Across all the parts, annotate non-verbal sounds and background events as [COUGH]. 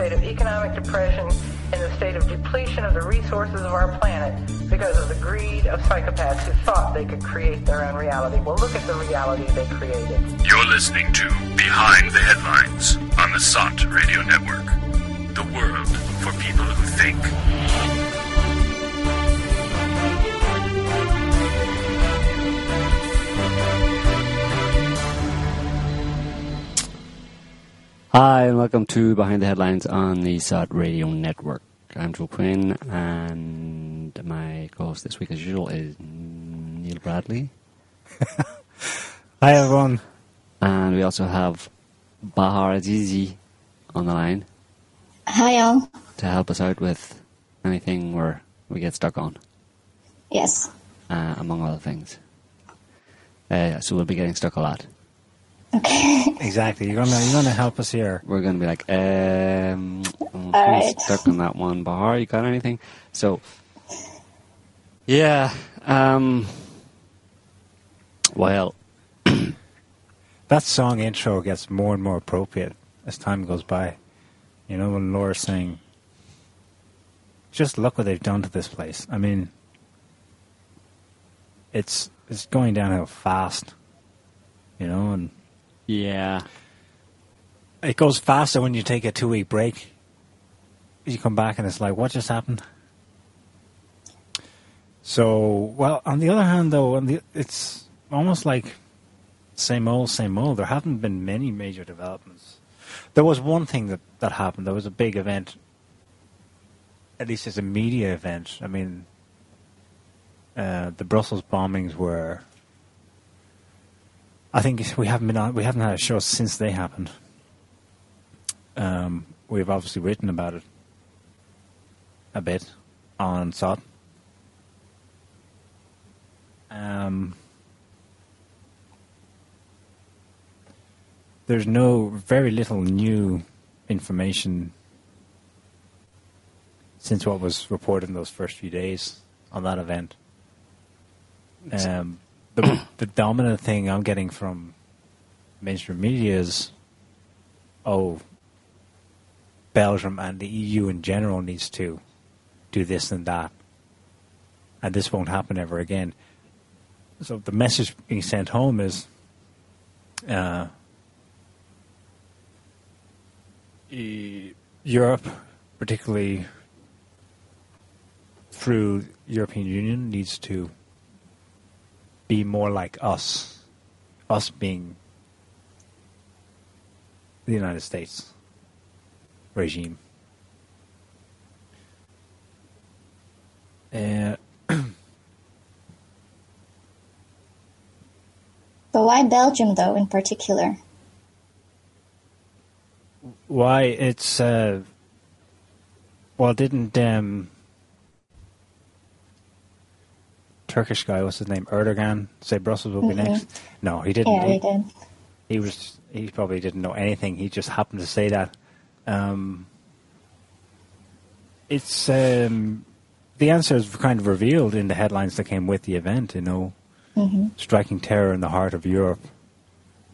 state of economic depression, in the state of depletion of the resources of our planet because of the greed of psychopaths who thought they could create their own reality. Well, look at the reality they created. You're listening to Behind the Headlines on the SOTT Radio Network. The world for people who think. Hi, and welcome to Behind the Headlines on the SOTT Radio Network. I'm Joe Quinn, and my co-host this week, as usual, is Niall Bradley. [LAUGHS] Hi everyone. And we also have Bahar Azizi on the line Hi, all. to help us out with anything where we get stuck on, Yes. uh, among other things. Uh, so we'll be getting stuck a lot. Okay. [LAUGHS] Exactly. You're gonna you're gonna help us here. We're going to be like, um, I'm right. stuck on that one. Bahar, you got anything? So, yeah, um, well, [CLEARS THROAT] That song intro gets more and more appropriate as time goes by. You know when Laura's saying, "Just look what they've done to this place." I mean, it's it's going downhill fast. You know, and yeah, it goes faster when you take a two week break. You come back and it's like, what just happened? So, well, on the other hand, though, it's almost like same old, same old. There haven't been many major developments. There was one thing that, that happened. There was a big event, at least it's a media event. I mean, uh, the Brussels bombings were. I think we haven't been on, we haven't had a show since they happened. Um, we've obviously written about it a bit on SOTT. Um, there's no very little new information since what was reported in those first few days on that event. Um, the, [CLEARS THROAT] the dominant thing I'm getting from mainstream media is, oh, Belgium and the EU in general needs to do this and that, and this won't happen ever again. So the message being sent home is, uh, e- Europe, particularly through European Union, needs to be more like us, us being the United States regime. Uh, [CLEARS THROAT] But why Belgium, though, in particular? why it's uh, well, didn't um, Turkish guy, what's his name, Erdogan, say Brussels will be Mhm. next? No, he didn't. Yeah, he, he did. he was he probably didn't know anything. He just happened to say that. Um, it's um, the answer is kind of revealed in the headlines that came with the event. You know, hmm striking terror in the heart of Europe.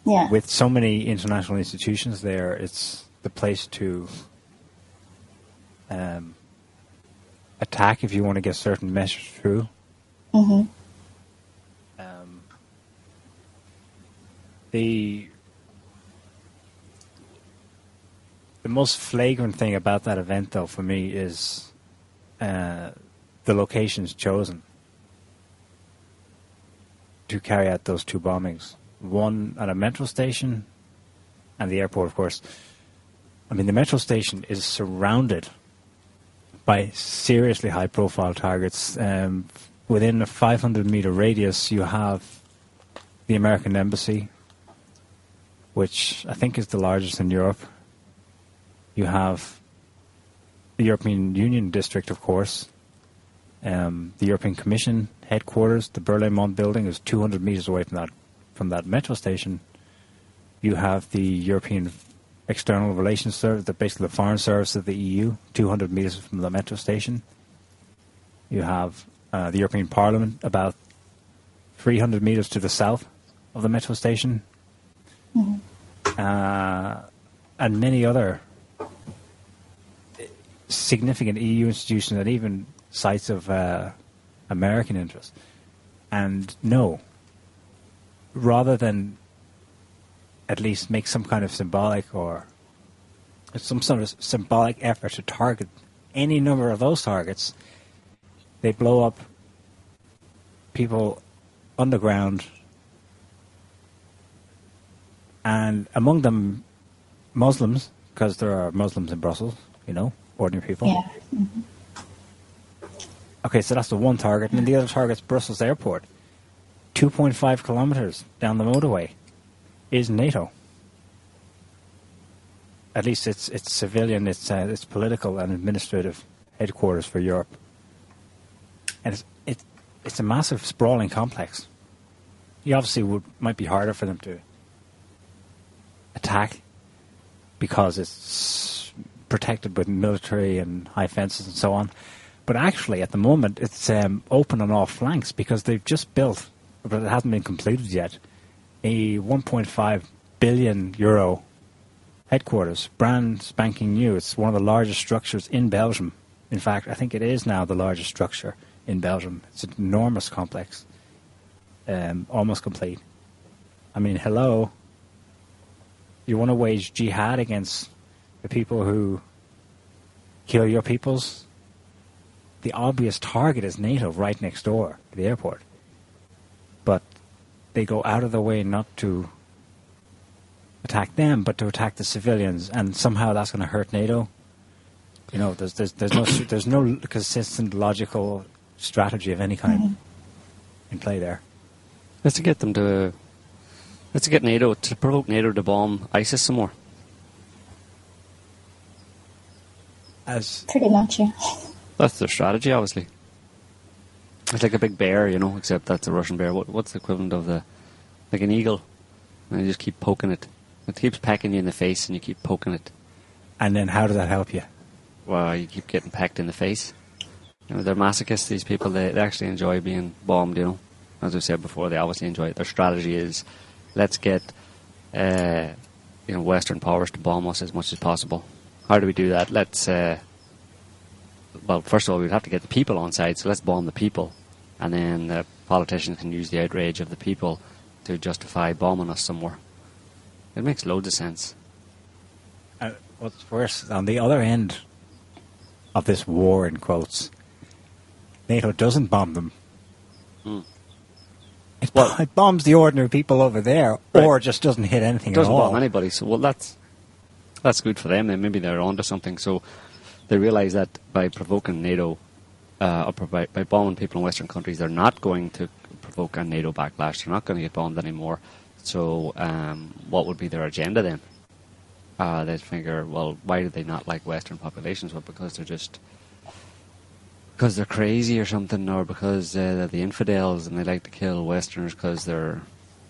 Yeah. With so many international institutions there, it's the place to um, attack if you want to get certain message through. Hmm Um, the the most flagrant thing about that event, though, for me, is uh, the locations chosen to carry out those two bombings. One at a metro station, and the airport, of course. I mean, the metro station is surrounded by seriously high-profile targets. Um, within a 500 meter radius, you have the American Embassy, which I think is the largest in Europe. You have the European Union district, of course. Um, the European Commission headquarters, the Berlaymont building, is 200 meters away from that from that metro station. You have the European External Relations Service, the basically the foreign service of the EU, 200 meters from the metro station. You have uh, the European Parliament about 300 meters to the south of the metro station. uh, and many other significant EU institutions and even sites of uh, American interest. And no, rather than at least make some kind of symbolic or some sort of symbolic effort to target any number of those targets, they blow up people underground, and among them Muslims, because there are Muslims in Brussels, you know, ordinary people. Yeah. Okay, so that's the one target, and then the other target's Brussels Airport. 2.5 kilometers down the motorway is NATO. At least it's it's civilian, it's uh, it's political and administrative headquarters for Europe, and it's it, it's a massive sprawling complex. You obviously would might be harder for them to attack because it's protected with military and high fences and so on. But actually, at the moment, it's um, open on all flanks because they've just built, but it hasn't been completed yet, a 1.5 billion euro headquarters, brand spanking new. It's one of the largest structures in Belgium. In fact, I think it is now the largest structure in Belgium. It's an enormous complex, um, almost complete. I mean, hello. You want to wage jihad against the people who kill your peoples? The obvious target is NATO right next door to the airport. But they go out of their way not to attack them, but to attack the civilians, and somehow that's going to hurt NATO. You know, there's there's there's no there's no consistent logical strategy of any kind mm-hmm. in play there. Let's get them to. Let's get NATO to provoke NATO to bomb ISIS some more. As Pretty much, yeah. That's their strategy, obviously. It's like a big bear, you know, except that's a Russian bear. What, what's the equivalent of the, like an eagle? And you just keep poking it. It keeps pecking you in the face, and you keep poking it. and then how does that help you? Well, you keep getting pecked in the face. You know, they're masochists. These people, they, they actually enjoy being bombed. You know, as I said before, they obviously enjoy it. Their strategy is, let's get, uh, you know, Western powers to bomb us as much as possible. How do we do that? Let's, uh, well, first of all, we'd have to get the people on side. So let's bomb the people, and then the politicians can use the outrage of the people to justify bombing us somewhere. It makes loads of sense. Uh, what's worse, on the other end of this war, in quotes, NATO doesn't bomb them. Hmm. It, bo- [LAUGHS] it bombs the ordinary people over there, or just doesn't hit anything doesn't at all. bomb anybody. So well, that's that's good for them. Then maybe they're onto something. So they realise that by provoking NATO uh, or by, by bombing people in Western countries, they're not going to provoke a NATO backlash. They're not going to get bombed anymore. So um, what would be their agenda then? Uh, they'd figure, well, why do they not like Western populations? Well, because they're just because they're crazy or something, or because uh, they're the infidels and they like to kill Westerners because they're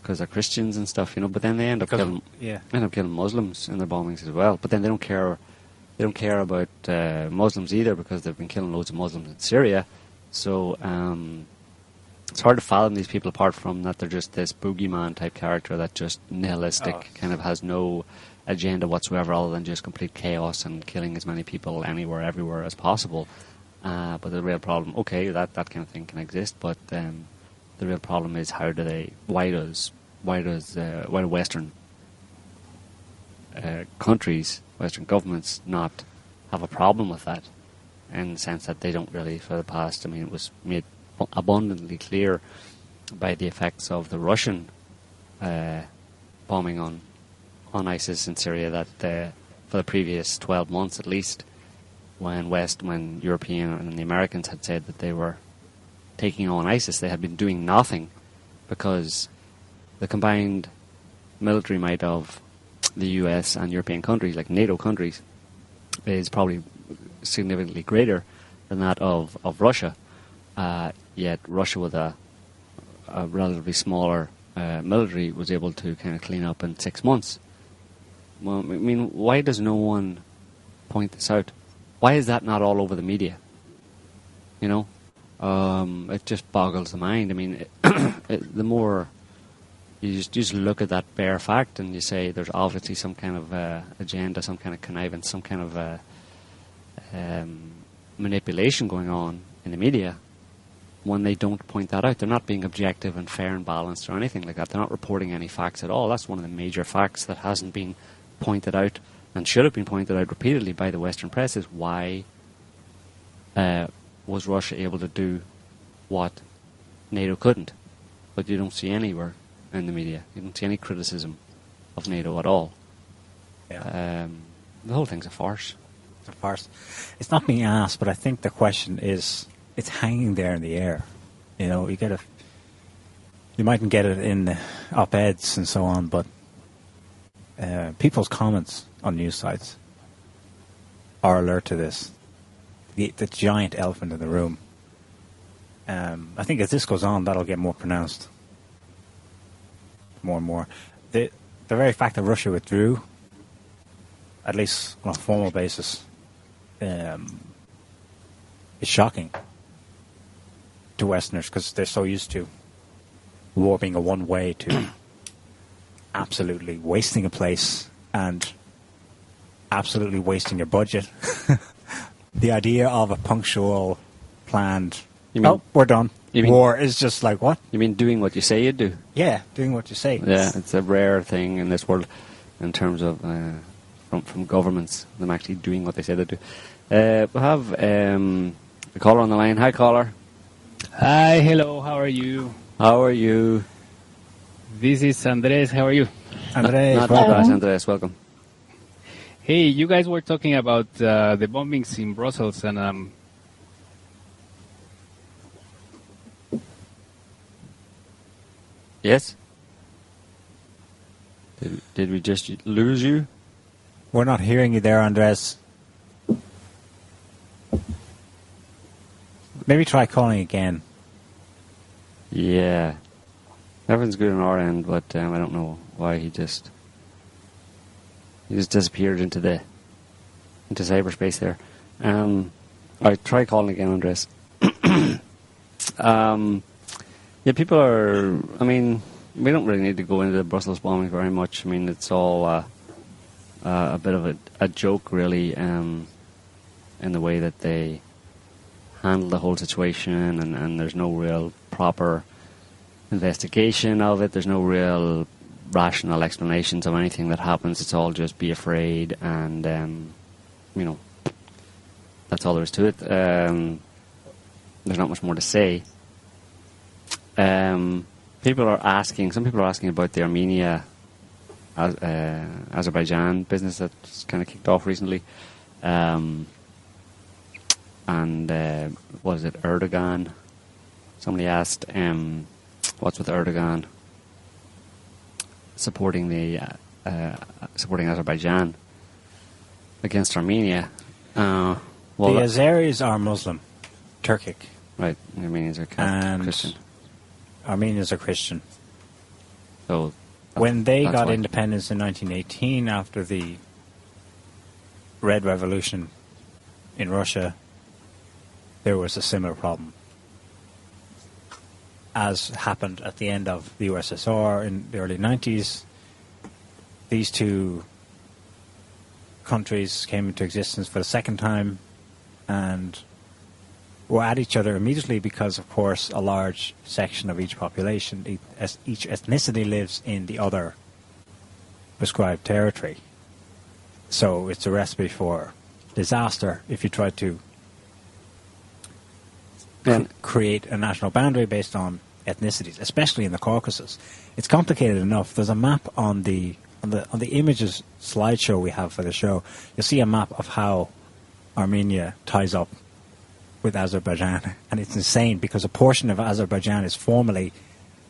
because they're Christians and stuff, you know. But then they end up killing yeah. end up killing Muslims in their bombings as well. But then they don't care. They don't care about uh, Muslims either because they've been killing loads of Muslims in Syria. So um, it's hard to fathom these people apart from that they're just this boogeyman type character that just nihilistic, Oh. kind of has no agenda whatsoever other than just complete chaos and killing as many people anywhere, everywhere as possible. Uh, but the real problem, okay, that, that kind of thing can exist, but um, the real problem is how do they, why does, why does, uh, why do Western uh, countries, Western governments, not have a problem with that? In the sense that they don't really, for the past, I mean, it was made abundantly clear by the effects of the Russian uh, bombing on on ISIS in Syria that uh, for the previous 12 months at least, when West, when European and the Americans had said that they were taking on ISIS, they had been doing nothing because the combined military might of the US and European countries, like NATO countries, is probably significantly greater than that of, of Russia. Uh, yet Russia, with a, a relatively smaller uh, military, was able to kind of clean up in six months. Well, I mean, why does no one point this out? Why is that not all over the media? You know, um, it just boggles the mind. I mean, it, [COUGHS] it, the more you just, just look at that bare fact and you say there's obviously some kind of uh, agenda, some kind of connivance, some kind of uh, um, manipulation going on in the media. When they don't point that out, they're not being objective and fair and balanced or anything like that. They're not reporting any facts at all. That's one of the major facts that hasn't been pointed out and should have been pointed out repeatedly by the Western press is why uh, was Russia able to do what NATO couldn't? But you don't see anywhere in the media. You don't see any criticism of NATO at all. Yeah. Um, the whole thing's a farce. It's a farce. It's not being asked, but I think the question is it's hanging there in the air. You know, you get a you mightn't get it in the op-eds and so on, but uh, people's comments on news sites are alert to this. The, the giant elephant in the room. Um, I think as this goes on, that'll get more pronounced, more and more. The the very fact that Russia withdrew, at least on a formal basis, um, is shocking to Westerners because they're so used to war being a one way to absolutely wasting a place and absolutely wasting your budget. [LAUGHS] the idea of a punctual, planned, You mean- oh, we're done. you mean- war is just like what? You mean doing what you say you do? Yeah, doing what you say. Yeah, it's a rare thing in this world in terms of uh, from from governments them actually doing what they say they do. Uh, we have um, a caller on the line. Hi, caller. Hi, hello, how are you? How are you? This is Andres, how are you? Andres, Not welcome. bad, Andres. Welcome. Hey, you guys were talking about uh, the bombings in Brussels, and um, Yes. Did, did we just lose you? We're not hearing you there, Andres. Maybe try calling again. Yeah. Everything's good on our end, but um, I don't know why he just he just disappeared into the into cyberspace there. Um, right, try calling again, Andres. [CLEARS THROAT] um, yeah, people are. I mean, we don't really need to go into the Brussels bombing very much. I mean, it's all uh, uh, a bit of a, a joke, really, um, in the way that they handle the whole situation, and, and there's no real proper investigation of it. There's no real rational explanations of anything that happens. It's all just be afraid, and um, you know, that's all there is to it. Um, there's not much more to say. Um, people are asking. Some people are asking about the Armenia, uh, Azerbaijan business that's kind of kicked off recently. Um, and uh, what is it, Erdogan? Somebody asked, um, "What's with Erdogan supporting the uh, uh, supporting Azerbaijan against Armenia?" Uh, well, the Azeris are Muslim, Turkic. right, Armenians are Catholic, Christian, Armenians are Christian. so that- when they got independence in 1918 after the Red Revolution in Russia, there was a similar problem. As happened at the end of the USSR in the early 90s, these two countries came into existence for the second time and were at each other immediately because, of course, a large section of each population, each ethnicity lives in the other prescribed territory. So it's a recipe for disaster if you try to Yeah. create a national boundary based on ethnicities, especially in the Caucasus. It's complicated enough. There's a map on the on the on the images slideshow we have for the show. You'll see a map of how Armenia ties up with Azerbaijan, and it's insane because a portion of Azerbaijan is formally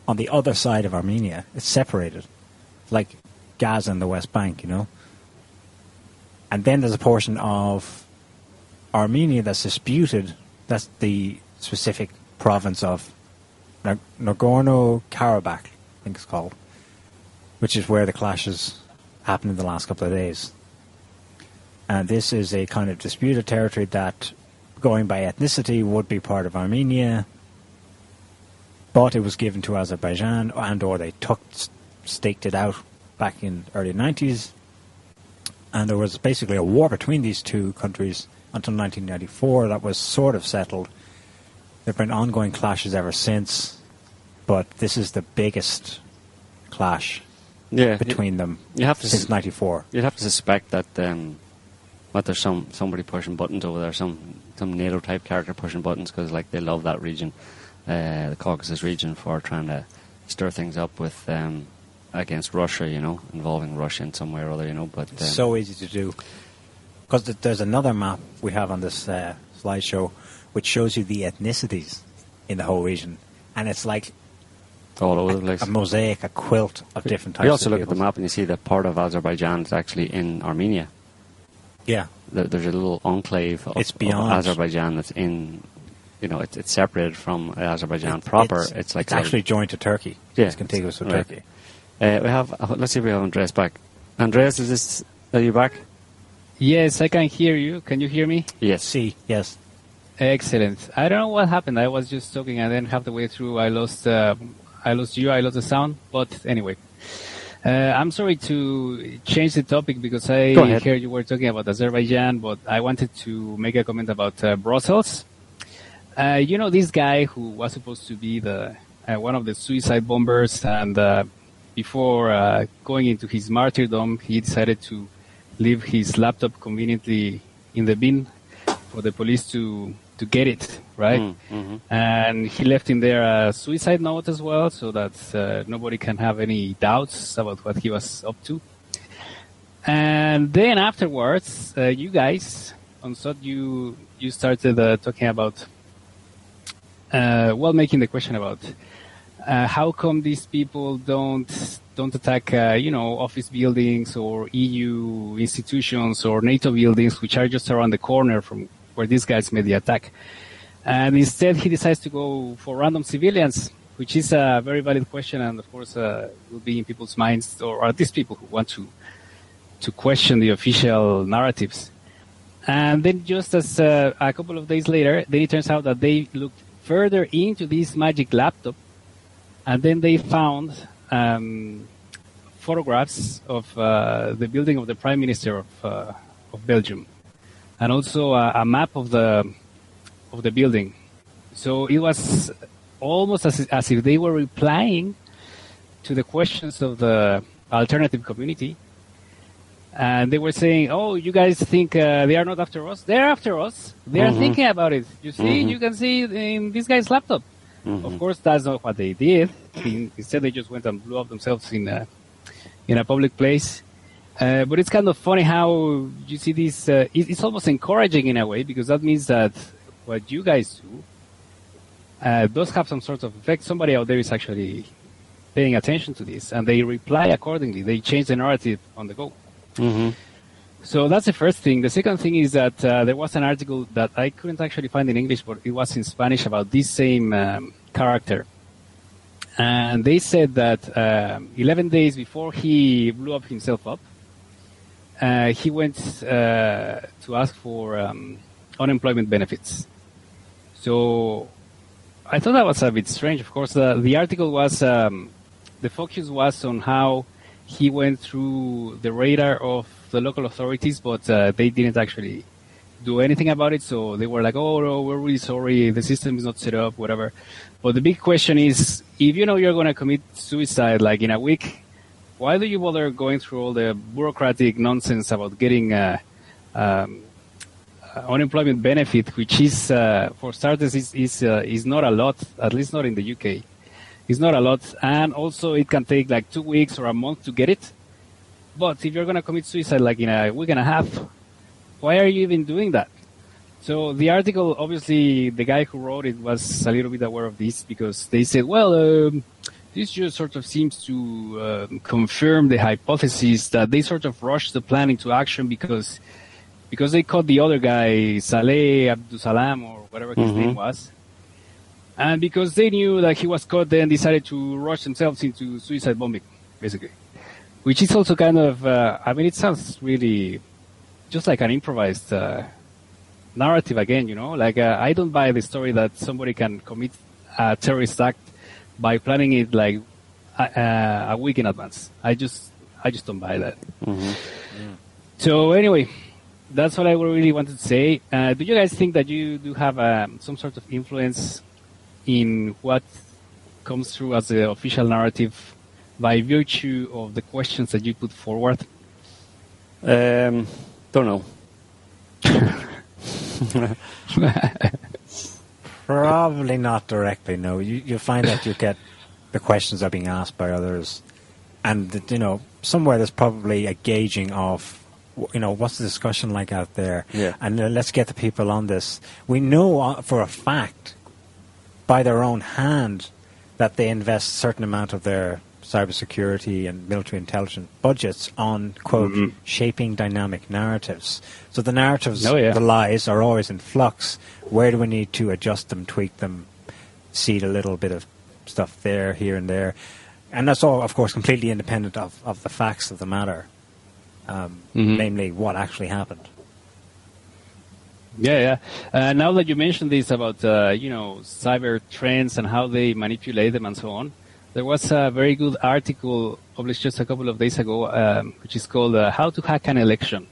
on the other side of Armenia. It's separated, like Gaza and the West Bank, you know. And then there's a portion of Armenia that's disputed. That's the specific province of Nag- Nagorno-Karabakh, I think it's called, which is where the clashes happened in the last couple of days. And this is a kind of disputed territory that, going by ethnicity, would be part of Armenia, but it was given to Azerbaijan, and or they took staked it out back in early 90s, and there was basically a war between these two countries until 1994. That was sort of settled. There have been ongoing clashes ever since, but this is the biggest clash Yeah, between you, them you have to since s- '94. You'd have to suspect that um, what there's some somebody pushing buttons over there, some some NATO type character pushing buttons because like they love that region, uh, the Caucasus region, for trying to stir things up with um, against Russia, you know, involving Russia in some way or other, you know. But um, so easy to do. Because th- there's another map we have on this uh, slideshow which shows you the ethnicities in the whole region, and it's like all over the place. a mosaic, a quilt of different types. You also of look at the map and you see that part of Azerbaijan is actually in Armenia. Yeah, There's a little enclave of, It's of. Azerbaijan that's in, you know, it's, it's separated from Azerbaijan proper. It's, It's, like it's sort actually joined to Turkey. Yeah, it's contiguous with right. Turkey. Uh, we have. uh, Let's see if we have Andreas back. Andreas, is this? Are you back? Yes, I can hear you. Can you hear me? Yes. See, yes, Excellent. I don't know what happened. I was just talking, and then half the way through, I lost. Uh, I lost you. I lost the sound. But anyway, uh, I'm sorry to change the topic because I heard you were talking about Azerbaijan, but I wanted to make a comment about uh, Brussels. Uh, you know, this guy who was supposed to be the uh, one of the suicide bombers, and uh, before uh, going into his martyrdom, he decided to leave his laptop conveniently in the bin for the police to to get it, right? Mm, mhm. And he left in there a suicide note as well, so that uh, nobody can have any doubts about what he was up to. And then afterwards, uh, you guys on SOTT, you you started uh, talking about, uh, well, making the question about uh, how come these people don't don't attack, uh, you know, office buildings or EU institutions or NATO buildings, which are just around the corner from where these guys made the attack. And instead, he decides to go for random civilians, which is a very valid question, and of course, uh, will be in people's minds, or at least people who want to to question the official narratives. And then, just as uh, a couple of days later, then it turns out that they looked further into this magic laptop, and then they found um, photographs of uh, the building of the Prime Minister of uh, of Belgium, and also a, a map of the of the building. So it was almost as, as if they were replying to the questions of the alternative community. And they were saying, "Oh, you guys think uh, they are not after us? They're after us. They are Mhm. thinking about it. You see, Mhm. you can see in this guy's laptop. Mhm. Of course, that's not what they did. Instead, they just went and blew up themselves in a in a public place. Uh, but it's kind of funny how you see this. Uh, it, it's almost encouraging in a way because that means that what you guys do uh, does have some sort of effect. Somebody out there is actually paying attention to this, and they reply accordingly. They change the narrative on the go. Mhm. So that's the first thing. The second thing is that uh, there was an article that I couldn't actually find in English, but it was in Spanish about this same um, character. And they said that um, 11 days before he blew up himself up, uh, he went uh, to ask for um, unemployment benefits. So I thought that was a bit strange. Of course, uh, the article was um, the focus was on how he went through the radar of the local authorities, but uh, they didn't actually do anything about it. So they were like, "Oh, no, we're really sorry. The system is not set up, whatever." But the big question is, if you know you're going to commit suicide like in a week, why do you bother going through all the bureaucratic nonsense about getting uh, um, uh, unemployment benefit, which is, uh, for starters, is is, uh, is not a lot, at least not in the UK. It's not a lot, and also it can take like two weeks or a month to get it. But if you're going to commit suicide like in a week and a half, why are you even doing that? So the article, obviously, the guy who wrote it was a little bit aware of this because they said, well, um, this just sort of seems to um, confirm the hypothesis that they sort of rushed the plan into action because because they caught the other guy, Saleh Abdul Salam or whatever his Mhm. name was, and because they knew that he was caught, then decided to rush themselves into suicide bombing, basically. Which is also kind of, uh, I mean, it sounds really just like an improvised uh, narrative again, you know? Like, uh, I don't buy the story that somebody can commit a terrorist act by planning it like uh, a week in advance. I just I just don't buy that. Mm-hmm. So anyway, that's what I really wanted to say. Uh, do you guys think that you do have um, some sort of influence in what comes through as the official narrative by virtue of the questions that you put forward? Um, don't know. [LAUGHS] [LAUGHS] [LAUGHS] Probably not directly. No, you you find that you get the questions are being asked by others, and that, you know somewhere there's probably a gauging of you know what's the discussion like out there, Yeah. and uh, let's get the people on this. We know uh, for a fact by their own hand that they invest a certain amount of their cybersecurity and military intelligence budgets on quote Mhm. shaping dynamic narratives. So the narratives, Oh, yeah. the lies, are always in flux. Where do we need to adjust them, tweak them, seed a little bit of stuff there, here, and there? And that's all, of course, completely independent of, of the facts of the matter, um, Mhm. namely what actually happened. Yeah, yeah. Uh, now that you mentioned this about uh, you know cyber trends and how they manipulate them and so on, there was a very good article published just a couple of days ago, um, which is called uh, "How to Hack an Election."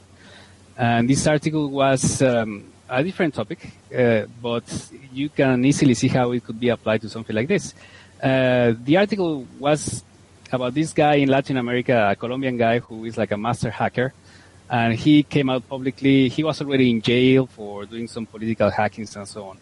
And this article was um, a different topic, uh, but you can easily see how it could be applied to something like this. Uh, the article was about this guy in Latin America, a Colombian guy who is like a master hacker and he came out publicly. He was already in jail for doing some political hackings and so on.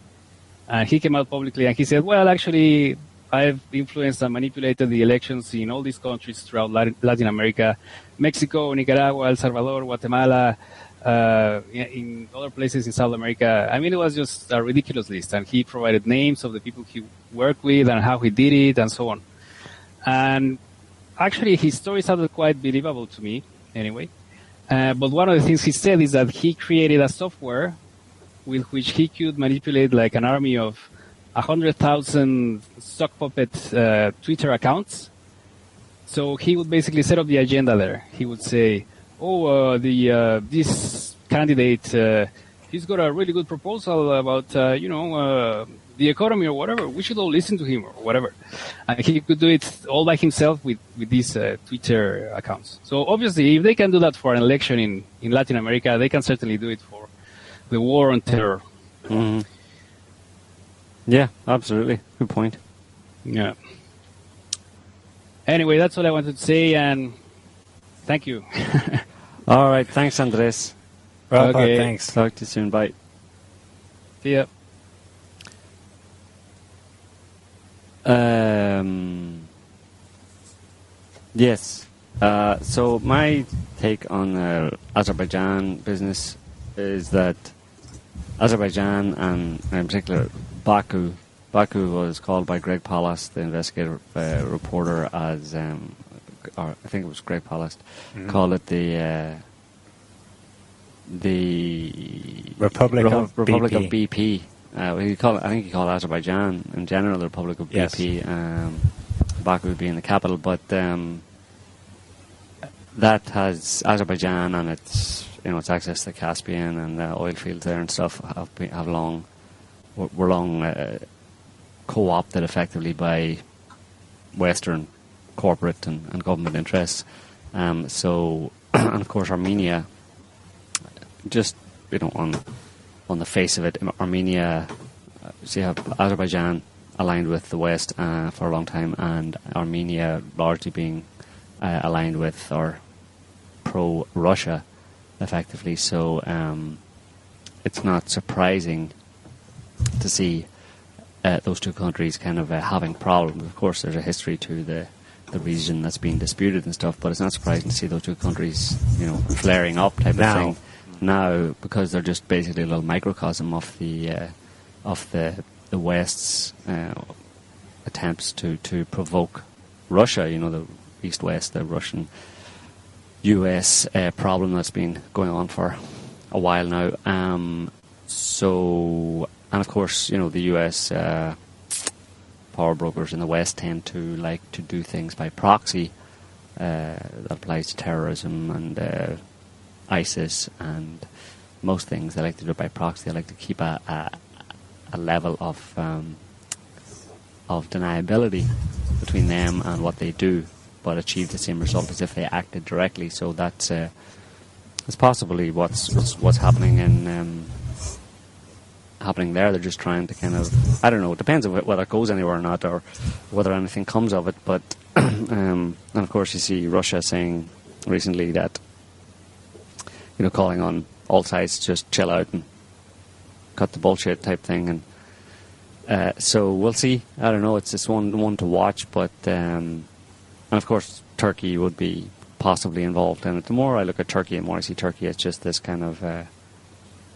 And he came out publicly and he said, "Well, actually, I've influenced and manipulated the elections in all these countries throughout Latin Latin America, Mexico, Nicaragua, El Salvador, Guatemala." Uh, in- other places in South America, I mean, it was just a ridiculous list, and he provided names of the people he worked with and how he did it, and so on. And actually, his story sounded quite believable to me, anyway. Uh, but one of the things he said is that he created a software with which he could manipulate like an army of 100,000 sock puppet uh, Twitter accounts. So he would basically set up the agenda there. He would say, "Oh, uh, the uh, this candidate, uh, he's got a really good proposal about uh, you know uh, the economy or whatever. We should all listen to him or whatever." And he could do it all by himself with with these uh, Twitter accounts. So obviously, if they can do that for an election in in Latin America, they can certainly do it for the war on terror. hmm Yeah, absolutely. Good point. Yeah. Anyway, that's all I wanted to say, and thank you. [LAUGHS] All right. Thanks, Andres. Okay. thanks. Talk to you soon. Bye. See ya. Um, yes. Uh, so my take on uh, Azerbaijan business is that Azerbaijan and in particular Baku, Baku was called by Greg Palast, the investigative uh, reporter, as um, or I think it was Greg Palast, called it the uh, the Republic of Republic BP. of BP. Uh, he called, I think he called Azerbaijan in general the Republic of Yes. BP. Um, Baku being the capital, but um, that has Azerbaijan and its you know its access to the Caspian and the oil fields there and stuff have been, have long were were long uh, co-opted effectively by Western corporate and, and government interests. Um, so, [CLEARS THROAT] and of course, Armenia, just you know, on on the face of it, Armenia, uh, so you have Azerbaijan aligned with the West uh, for a long time, and Armenia largely being uh, aligned with or pro Russia, effectively. So um, it's not surprising to see uh, those two countries kind of uh, having problems. Of course, there's a history to the the region that's being disputed and stuff, but it's not surprising to see those two countries, you know, flaring up type Now. of thing now because they're just basically a little microcosm of the uh, of the the West's uh, attempts to to provoke Russia. You know, the East-West, the Russian U.S. Uh, problem that's been going on for a while now. Um, so, and of course, you know, the U.S. Uh, power brokers in the West tend to like to do things by proxy. Uh, that applies to terrorism and uh, ISIS and most things. They like to do it by proxy. They like to keep a, a, a level of um, of deniability between them and what they do, but achieve the same result as if they acted directly. So that's uh, possibly what's what's, what's happening in. Um, happening there. They're just trying to kind of, I don't know, it depends on whether it goes anywhere or not or whether anything comes of it. But, [CLEARS THROAT] um, and of course, you see Russia saying recently that, you know, calling on all sides to just chill out and cut the bullshit type thing. And uh, so we'll see. I don't know. It's just one one to watch, but um, and of course Turkey would be possibly involved in it. The more I look at Turkey, the more I see Turkey as just this kind of uh,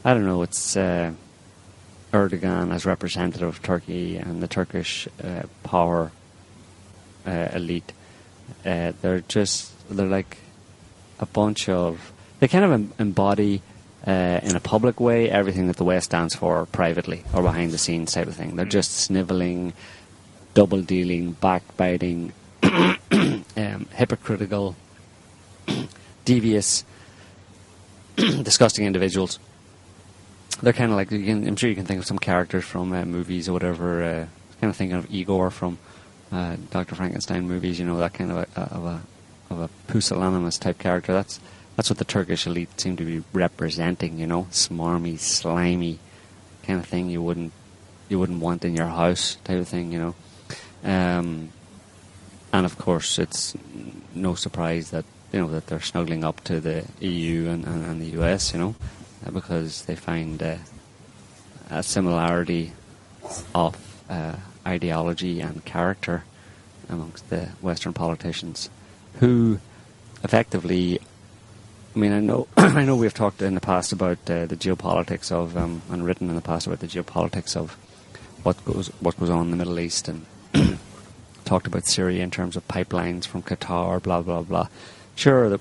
I don't know. It's uh, Erdogan as representative of Turkey and the Turkish uh, power uh, elite. Uh, they're just they're like a bunch of they kind of em- embody uh, in a public way everything that the West stands for privately or behind the scenes type of thing. They're just sniveling, double dealing, backbiting, [COUGHS] um, hypocritical, [COUGHS] devious, [COUGHS] disgusting individuals they're kind of like can, I'm sure you can think of some characters from uh, movies or whatever. Uh, kind of thinking of Igor from uh, Doctor Frankenstein movies. You know that kind of a, of a of a pusillanimous type character. That's that's what the Turkish elite seem to be representing. You know, smarmy, slimy kind of thing. You wouldn't you wouldn't want in your house type of thing. You know, um, and of course it's no surprise that you know that they're snuggling up to the EU and, and, and the US. You know because they find uh, a similarity of uh, ideology and character amongst the Western politicians, who effectively. I mean, I know [CLEARS THROAT] I know we've talked in the past about uh, the geopolitics of um, and written in the past about the geopolitics of what goes what goes on in the Middle East and [CLEARS THROAT] talked about Syria in terms of pipelines from Qatar, blah blah blah. Sure, the,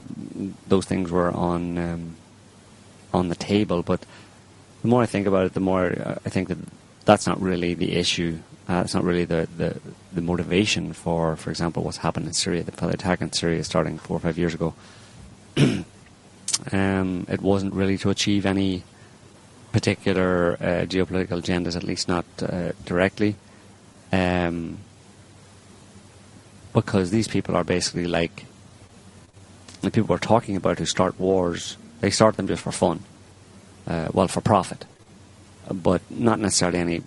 those things were on um, on the table. But the more I think about it, the more uh, I think that that's not really the issue. Uh, it's not really the, the, the motivation for, for example, what's happened in Syria, the attack in Syria starting four or five years ago. [CLEARS THROAT] um, it wasn't really to achieve any particular uh, geopolitical agendas, at least not uh, directly. Um, because these people are basically like the people we're talking about who start wars they start them just for fun, uh, well, for profit, but not necessarily any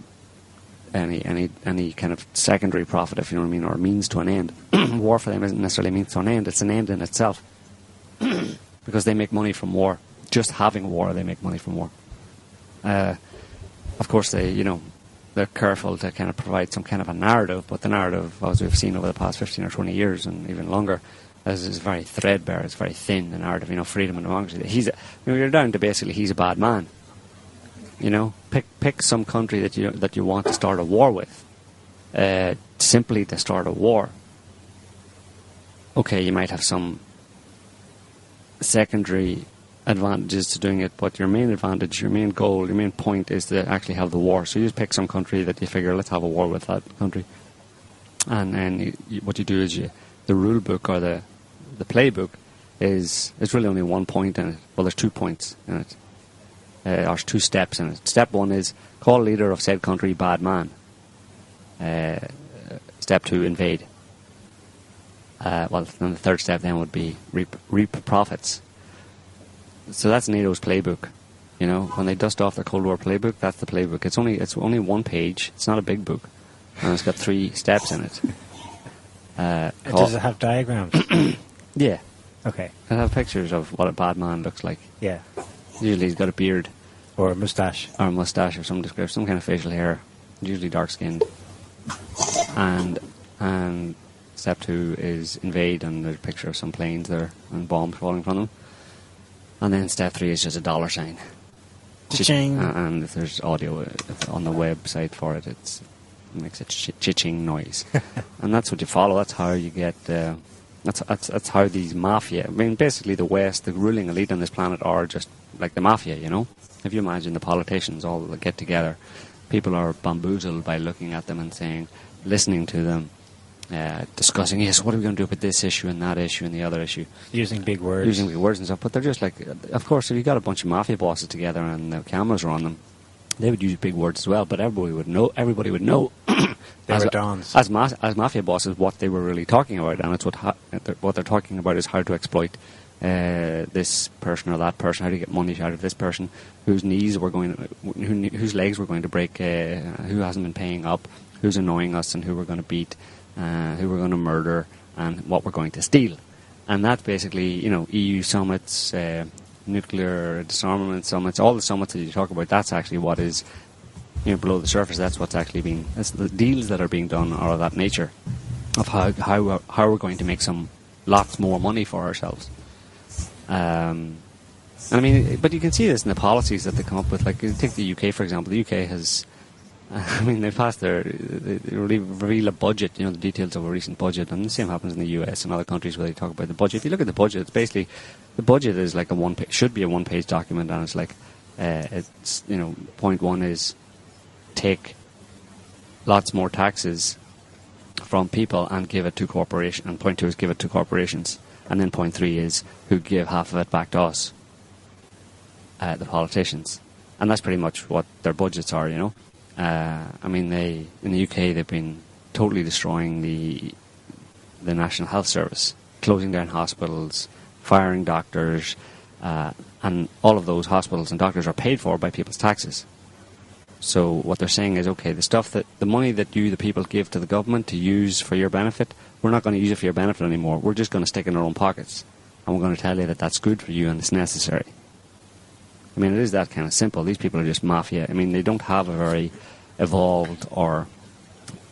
any any any kind of secondary profit, if you know what I mean, or means to an end. [CLEARS THROAT] war for them isn't necessarily means to an end; it's an end in itself, [CLEARS THROAT] because they make money from war. Just having war, they make money from war. Uh, of course, they you know they're careful to kind of provide some kind of a narrative, but the narrative, as we've seen over the past fifteen or twenty years, and even longer, as is very threadbare, it's very thin, the narrative, you know, freedom and democracy. He's, a, you know, you're down to basically he's a bad man. You know, pick pick some country that you that you want to start a war with, uh, simply to start a war. Okay, you might have some secondary advantages to doing it, but your main advantage, your main goal, your main point is to actually have the war. So you just pick some country that you figure, let's have a war with that country, and then you, you, what you do is you the rule book or the the playbook is is really only one point in it. Well, there's two points in it. Uh, there's two steps in it. Step one is call leader of said country bad man. Uh, step two, invade. Uh, well, then the third step then would be reap, reap profits. So that's NATO's playbook. You know, when they dust off their Cold War playbook, that's the playbook. It's only it's only one page. It's not a big book, and it's got three steps in it. Uh, Does it have diagrams? [CLEARS THROAT] yeah. Okay. It have pictures of what a bad man looks like. Yeah. Usually he's got a beard. Or a moustache. Or a moustache of some description, some kind of facial hair. Usually dark skinned. And and step two is invade and there's a picture of some planes there and bombs falling from them. And then step three is just a dollar sign. Cha-ching. And if there's audio uh, on the website for it, it's makes a ch- ching noise, [LAUGHS] and that's what you follow. That's how you get. Uh, that's, that's that's how these mafia. I mean, basically, the West, the ruling elite on this planet, are just like the mafia. You know, if you imagine the politicians all get together, people are bamboozled by looking at them and saying, listening to them, uh, discussing, yes, what are we going to do with this issue and that issue and the other issue? Using big words. Using big words and stuff. But they're just like, of course, if you got a bunch of mafia bosses together and the cameras are on them, they would use big words as well, but everybody would know. Everybody would know [CLEARS THROAT] They as, were dons. as, ma- as mafia bosses what they were really talking about, and it's what ha- they're- what they're talking about is how to exploit uh, this person or that person, how to get money out of this person, whose knees were going, to, who, whose legs were going to break, uh, who hasn't been paying up, who's annoying us, and who we're going to beat, uh, who we're going to murder, and what we're going to steal, and that's basically you know EU summits. Nuclear disarmament summits, all the summits that you talk about, that's actually what is you know, below the surface, that's what's actually being, that's the deals that are being done are of that nature, of how how how we're going to make some lots more money for ourselves. Um, and I mean, but you can see this in the policies that they come up with. Like, take the UK for example. The UK has, [LAUGHS] I mean, they passed their, they reveal a budget. You know, the details of a recent budget, and the same happens in the US and other countries where they talk about the budget. If you look at the budget, it's basically the budget is like a one page, should be a one page document, and it's like, uh, it's you know, point one is take lots more taxes from people and give it to corporations, And point two is give it to corporations. And then point three is who give half of it back to us, uh, the politicians. And that's pretty much what their budgets are, you know. Uh, I mean, they in the UK they've been totally destroying the the National Health Service, closing down hospitals, firing doctors, uh, and all of those hospitals and doctors are paid for by people's taxes. So what they're saying is, okay, the stuff that the money that you, the people, give to the government to use for your benefit, we're not going to use it for your benefit anymore. We're just going to stick in our own pockets, and we're going to tell you that that's good for you and it's necessary. I mean, it is that kind of simple. These people are just mafia. I mean, they don't have a very evolved or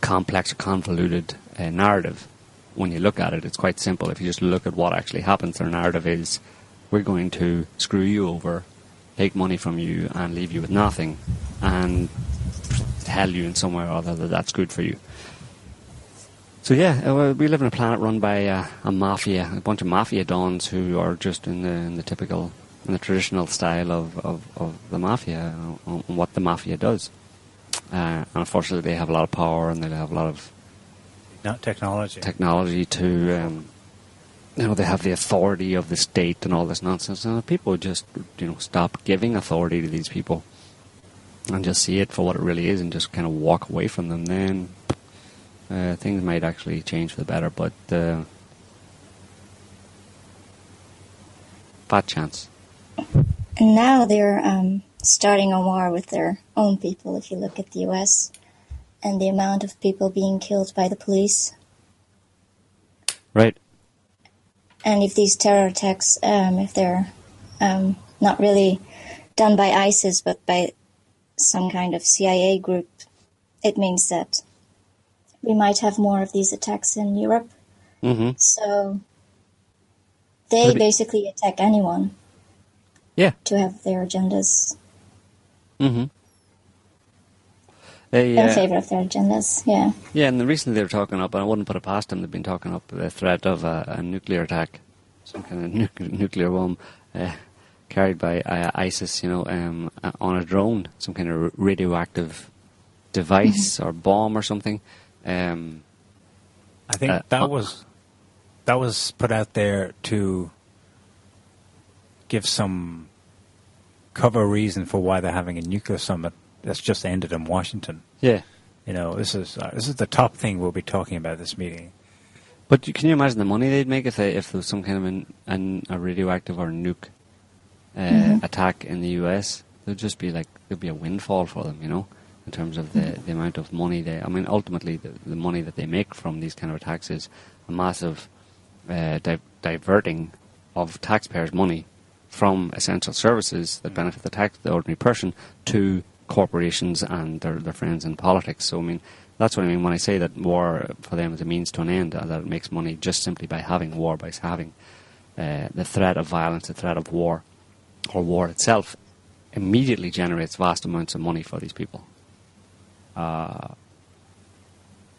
complex or convoluted uh, narrative. When you look at it, it's quite simple. If you just look at what actually happens, their narrative is, we're going to screw you over, take money from you, and leave you with nothing, and tell you in some way or other that that's good for you. So yeah, uh, we live on a planet run by uh, a mafia, a bunch of mafia dons who are just in the, in the typical, in the traditional style of, of, of the mafia uh, and what the mafia does. Uh, and unfortunately, they have a lot of power and they have a lot of Not technology. technology to, um, you know, they have the authority of the state and all this nonsense. And people just, you know, stop giving authority to these people and just see it for what it really is and just kind of walk away from them, then uh, things might actually change for the better. But uh, fat chance. And now they're um, starting a war with their own people. If you look at the U.S. and the amount of people being killed by the police, Right. and if these terror attacks, um, if they're um, not really done by ISIS but by some kind of CIA group, it means that we might have more of these attacks in Europe. hmm So they Maybe- basically attack anyone Yeah. to have their agendas hmm They, in uh, favor of their agendas. Yeah. Yeah, and the reason they were talking up, and I wouldn't put it past them, they've been talking up the threat of a, a nuclear attack, some kind of [LAUGHS] nu- nuclear bomb uh, carried by uh, ISIS, you know, um, uh, on a drone, some kind of radioactive device or bomb or something. Um, I think Uh, that uh, was that was put out there to give some cover reason for why they're having a nuclear summit that's just ended in Washington. yeah, You know, this is uh, this is the top thing we'll be talking about this meeting. but can you imagine the money they'd make if they, if there was some kind of an, an, a radioactive or nuke uh, attack in the US? There'd just be like there'd be a windfall for them, you know, in terms of the, the amount of money they. I mean, ultimately, the, the money that they make from these kind of attacks is a massive uh, di- diverting of taxpayers' money from essential services that benefit the tax the ordinary person to corporations and their, their friends in politics. So I mean, that's what I mean when I say that war for them is a means to an end, uh, that it makes money just simply by having war, by having uh, the threat of violence, the threat of war, or war itself, immediately generates vast amounts of money for these people. Uh,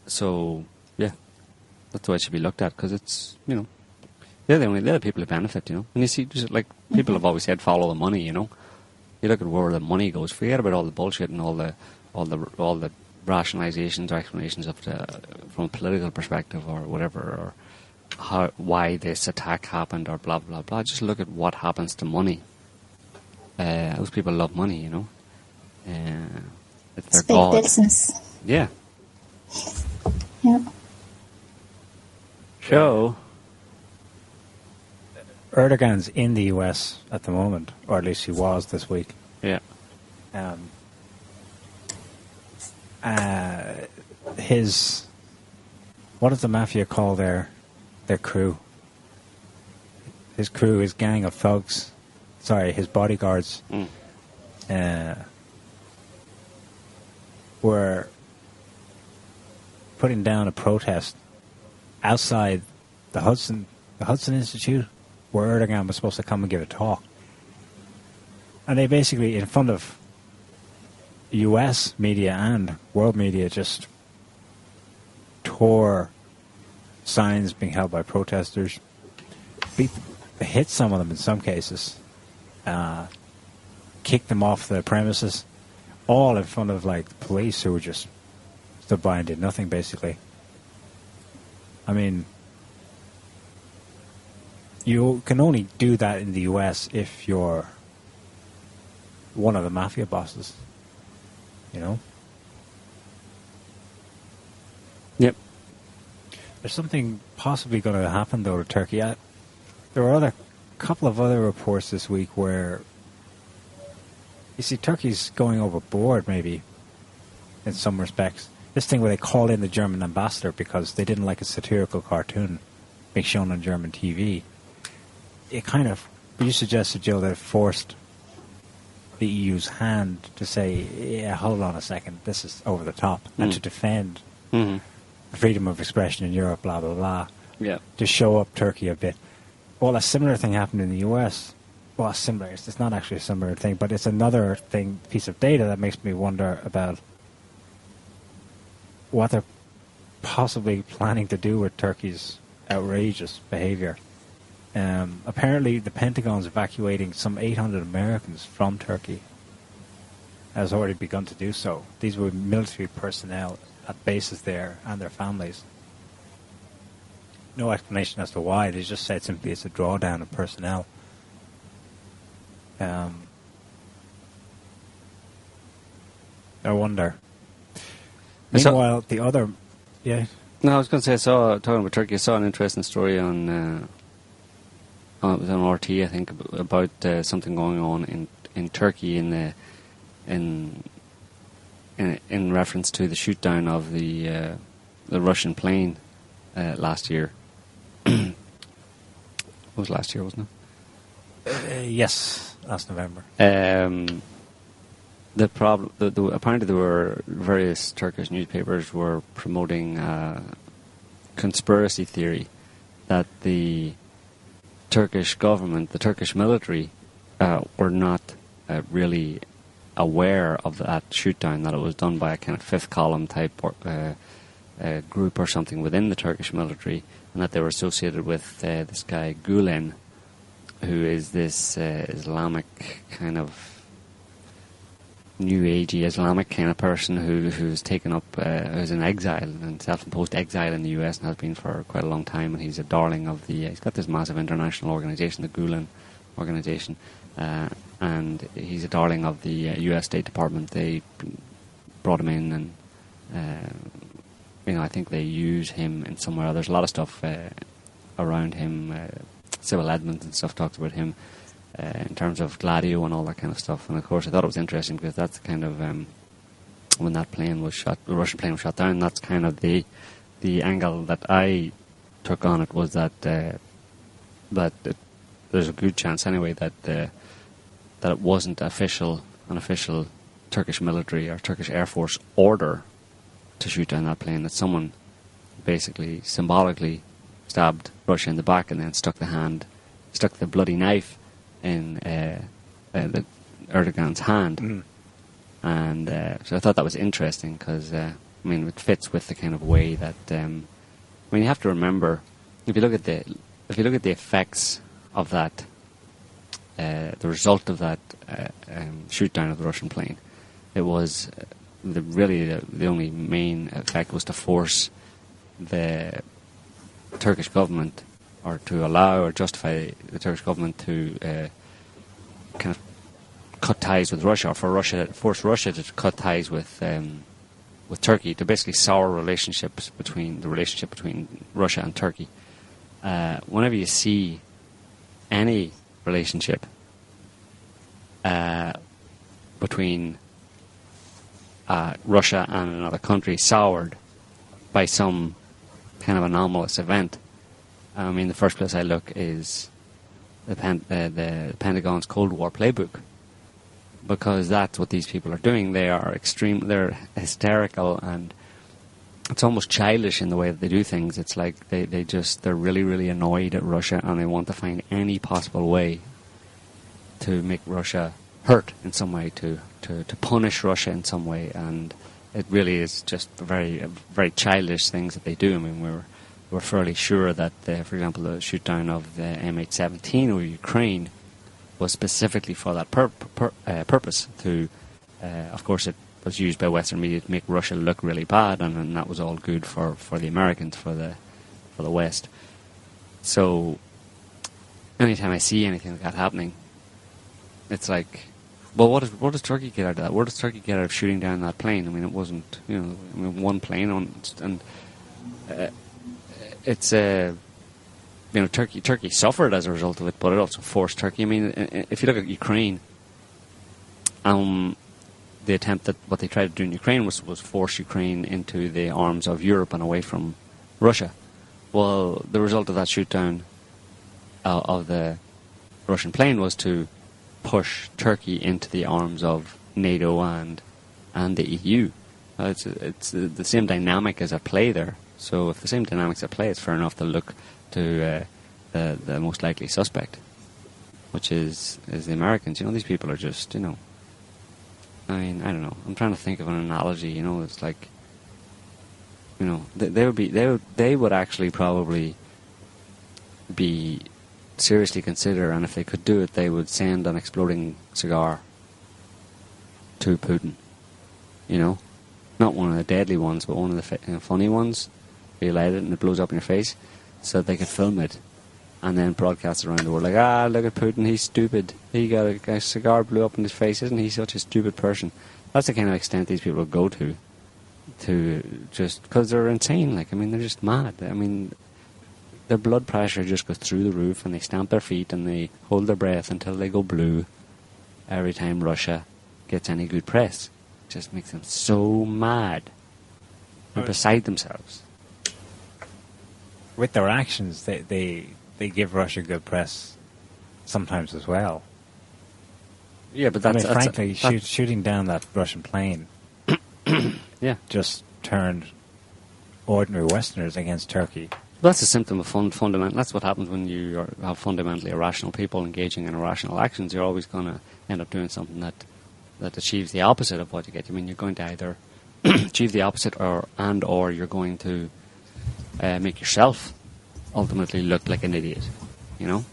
so yeah, that's the way it should be looked at because it's you know they're the only they're the people who benefit. You know, and you see just like people have always said, follow the money. You know, you look at where the money goes. Forget about all the bullshit and all the all the all the rationalizations or explanations of the from a political perspective or whatever or how why this attack happened or blah blah blah. Just look at what happens to money. Uh, those people love money, you know. Uh, it's their It's big god. business. Yeah. Yeah. So, Erdogan's in the US at the moment, or at least he was this week. yeah. Um, uh, his what does the mafia call their their crew? His crew, his gang of thugs. Sorry, his bodyguards. Mm. Uh, were putting down a protest outside the Hudson the Hudson Institute, where Erdogan was supposed to come and give a talk. And they basically, in front of U.S. media and world media, just tore signs being held by protesters, beat, hit some of them in some cases, uh, kicked them off the premises, all in front of like police who were just stood by and did nothing, basically. I mean, you can only do that in the U.S. if you're one of the mafia bosses. You know, Yep. there's something possibly going to happen though to Turkey. I, there were other couple of other reports this week where you see Turkey's going overboard, maybe in some respects. This thing where they called in the German ambassador because they didn't like a satirical cartoon being shown on German TV. It kind of, you suggested, Joe, that it forced the EU's hand to say, yeah, hold on a second, this is over the top, and Mm. to defend hmm freedom of expression in Europe, blah, blah, blah, Yeah. to show up Turkey a bit. Well, a similar thing happened in the US. Well, similar, it's it's not actually a similar thing, but it's another thing, piece of data that makes me wonder about what they're possibly planning to do with Turkey's outrageous behavior. Um, apparently, the Pentagon's evacuating some 800 Americans from Turkey. Has already begun to do so. These were military personnel at bases there and their families. No explanation as to why. They just said simply it's a drawdown of personnel. Um, I wonder. Meanwhile, the other, yeah, No, I was going to say I saw talking about Turkey. I saw an interesting story on. Uh, on it was on RT, I think, about uh, something going on in in Turkey in the in in, in reference to the shoot down of the uh, the Russian plane uh, last year. [CLEARS THROAT] it was last year, wasn't it? uh, yes, last November. Um, the problem, the, the, apparently, there were various Turkish newspapers were promoting a conspiracy theory that the Turkish government, the Turkish military, uh, were not uh, really aware of that shoot down, that it was done by a kind of fifth column type or, uh, uh, group or something within the Turkish military, and that they were associated with uh, this guy Gulen, who is this uh, Islamic kind of new agey Islamic kind of person who who's taken up uh, who's in exile and self-imposed exile in the US and has been for quite a long time. And he's a darling of the he's got this massive international organization the Gulen organization. Uh, and he's a darling of the uh, US State Department. They brought him in and uh, you know I think they use him in somewhere. There's a lot of stuff uh, around him. Uh, Sibel Edmonds and stuff talks about him uh, in terms of Gladio and all that kind of stuff. And of course, I thought it was interesting because that's kind of um, when that plane was shot, the Russian plane was shot down. That's kind of the the angle that I took on it was that uh, that it, there's a good chance anyway that uh, that it wasn't official an official Turkish military or Turkish Air Force order to shoot down that plane. That someone basically symbolically stabbed Russia in the back and then stuck the hand, stuck the bloody knife in uh, uh, the Erdogan's hand. And uh, so I thought that was interesting because uh, I mean it fits with the kind of way that um, I mean you have to remember if you look at the if you look at the effects of that uh, the result of that uh, um, shoot down of the Russian plane it was uh, the really the, the only main effect was to force the Turkish government or to allow or justify the Turkish government to uh, kind of cut ties with Russia, or for Russia force Russia to cut ties with um, with Turkey, to basically sour relationships between the relationship between Russia and Turkey. Uh, whenever you see any relationship uh, between uh, Russia and another country soured by some kind of anomalous event, I mean, the first place I look is the, uh, the Pentagon's Cold War playbook because that's what these people are doing. They are extreme. They're hysterical and it's almost childish in the way that they do things. It's like they, they just they're really really annoyed at Russia and they want to find any possible way to make Russia hurt in some way to to, to punish Russia in some way and it really is just very very childish things that they do. I mean we're we're fairly sure that, for example, the shoot down of the MH17 over Ukraine was specifically for that pur- pur- uh, purpose. To, uh, of course, it was used by Western media to make Russia look really bad, and, and that was all good for, for the Americans, for the for the West. So, anytime I see anything like that happening, it's like, well, what, is, what does Turkey get out of that? What does Turkey get out of shooting down that plane? I mean, it wasn't, you know, I mean, one plane on, and uh, it's. Uh, you know, Turkey Turkey suffered as a result of it, but it also forced Turkey. I mean, if you look at Ukraine, um, the attempt that what they tried to do in Ukraine was was force Ukraine into the arms of Europe and away from Russia. Well, the result of that shoot down uh, of the Russian plane was to push Turkey into the arms of NATO and and the EU. Uh, it's it's the same dynamic as at play there. So if the same dynamics at play, it's fair enough to look to uh, the the most likely suspect, which is is the Americans. You know, these people are just you know. I mean, I don't know. I'm trying to think of an analogy. You know, it's like. You know, they, they would be they would they would actually probably be seriously consider, and if they could do it, they would send an exploding cigar to Putin. You know, not one of the deadly ones, but one of the funny ones. You light it and it blows up in your face so that they could film it and then broadcast around the world. Like, ah, look at Putin, he's stupid. He got a, a cigar blew up in his face. Isn't he such a stupid person? That's the kind of extent these people go to, to just because they're insane. Like, I mean, they're just mad. I mean, their blood pressure just goes through the roof, and they stamp their feet and they hold their breath until they go blue. Every time Russia gets any good press, it just makes them so mad and beside themselves with their actions, they, they they give Russia good press sometimes as well. Yeah, but that's, I mean, that's frankly, that's shoot, shooting down that Russian plane, [COUGHS] yeah, just turned ordinary Westerners against Turkey. That's a symptom of fund, fundamental. That's what happens when you are, have fundamentally irrational people engaging in irrational actions. You're always going to end up doing something that that achieves the opposite of what you get. I mean, you're going to either [COUGHS] achieve the opposite, or and or you're going to uh, make yourself ultimately look like an idiot, you know?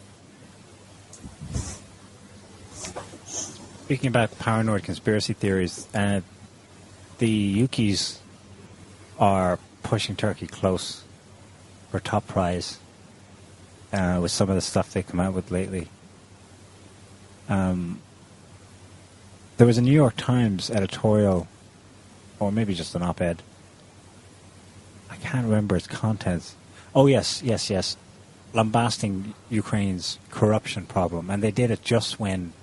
Speaking about paranoid conspiracy theories, uh, the Ukis are pushing Turkey close for top prize uh, with some of the stuff they come out with lately. Um, there was a New York Times editorial, or maybe just an op-ed, I can't remember its contents. Oh yes, yes, yes, lambasting Ukraine's corruption problem, and they did it just when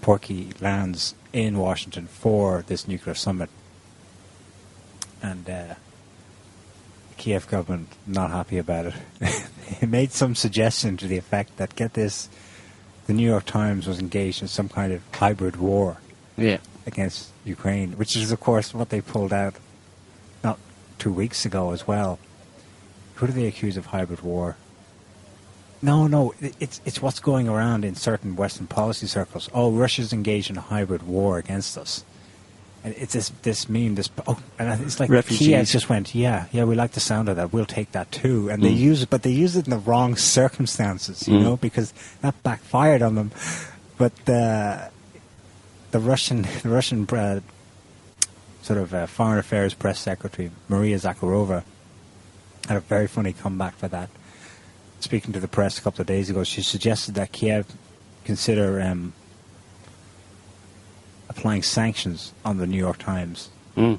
Porky lands in Washington for this nuclear summit, and uh, the Kiev government not happy about it. [LAUGHS] they made some suggestion to the effect that get this, the New York Times was engaged in some kind of hybrid war. Yeah. Against Ukraine, which is of course what they pulled out two weeks ago as well. Who do they accuse of hybrid war? No, no, it's it's what's going around in certain Western policy circles. Oh, Russia's engaged in a hybrid war against us, and it's this this meme. This oh, and it's like Refugees. Kiev just went, yeah, yeah, we like the sound of that. We'll take that too. And they Mm. use it, but they use it in the wrong circumstances, you Mm. know, because that backfired on them. But uh, the Russian [LAUGHS] the Russian uh, sort of uh, foreign affairs press secretary Maria Zakharova had a very funny comeback for that. Speaking to the press a couple of days ago, she suggested that Kiev consider um, applying sanctions on the New York Times Mm.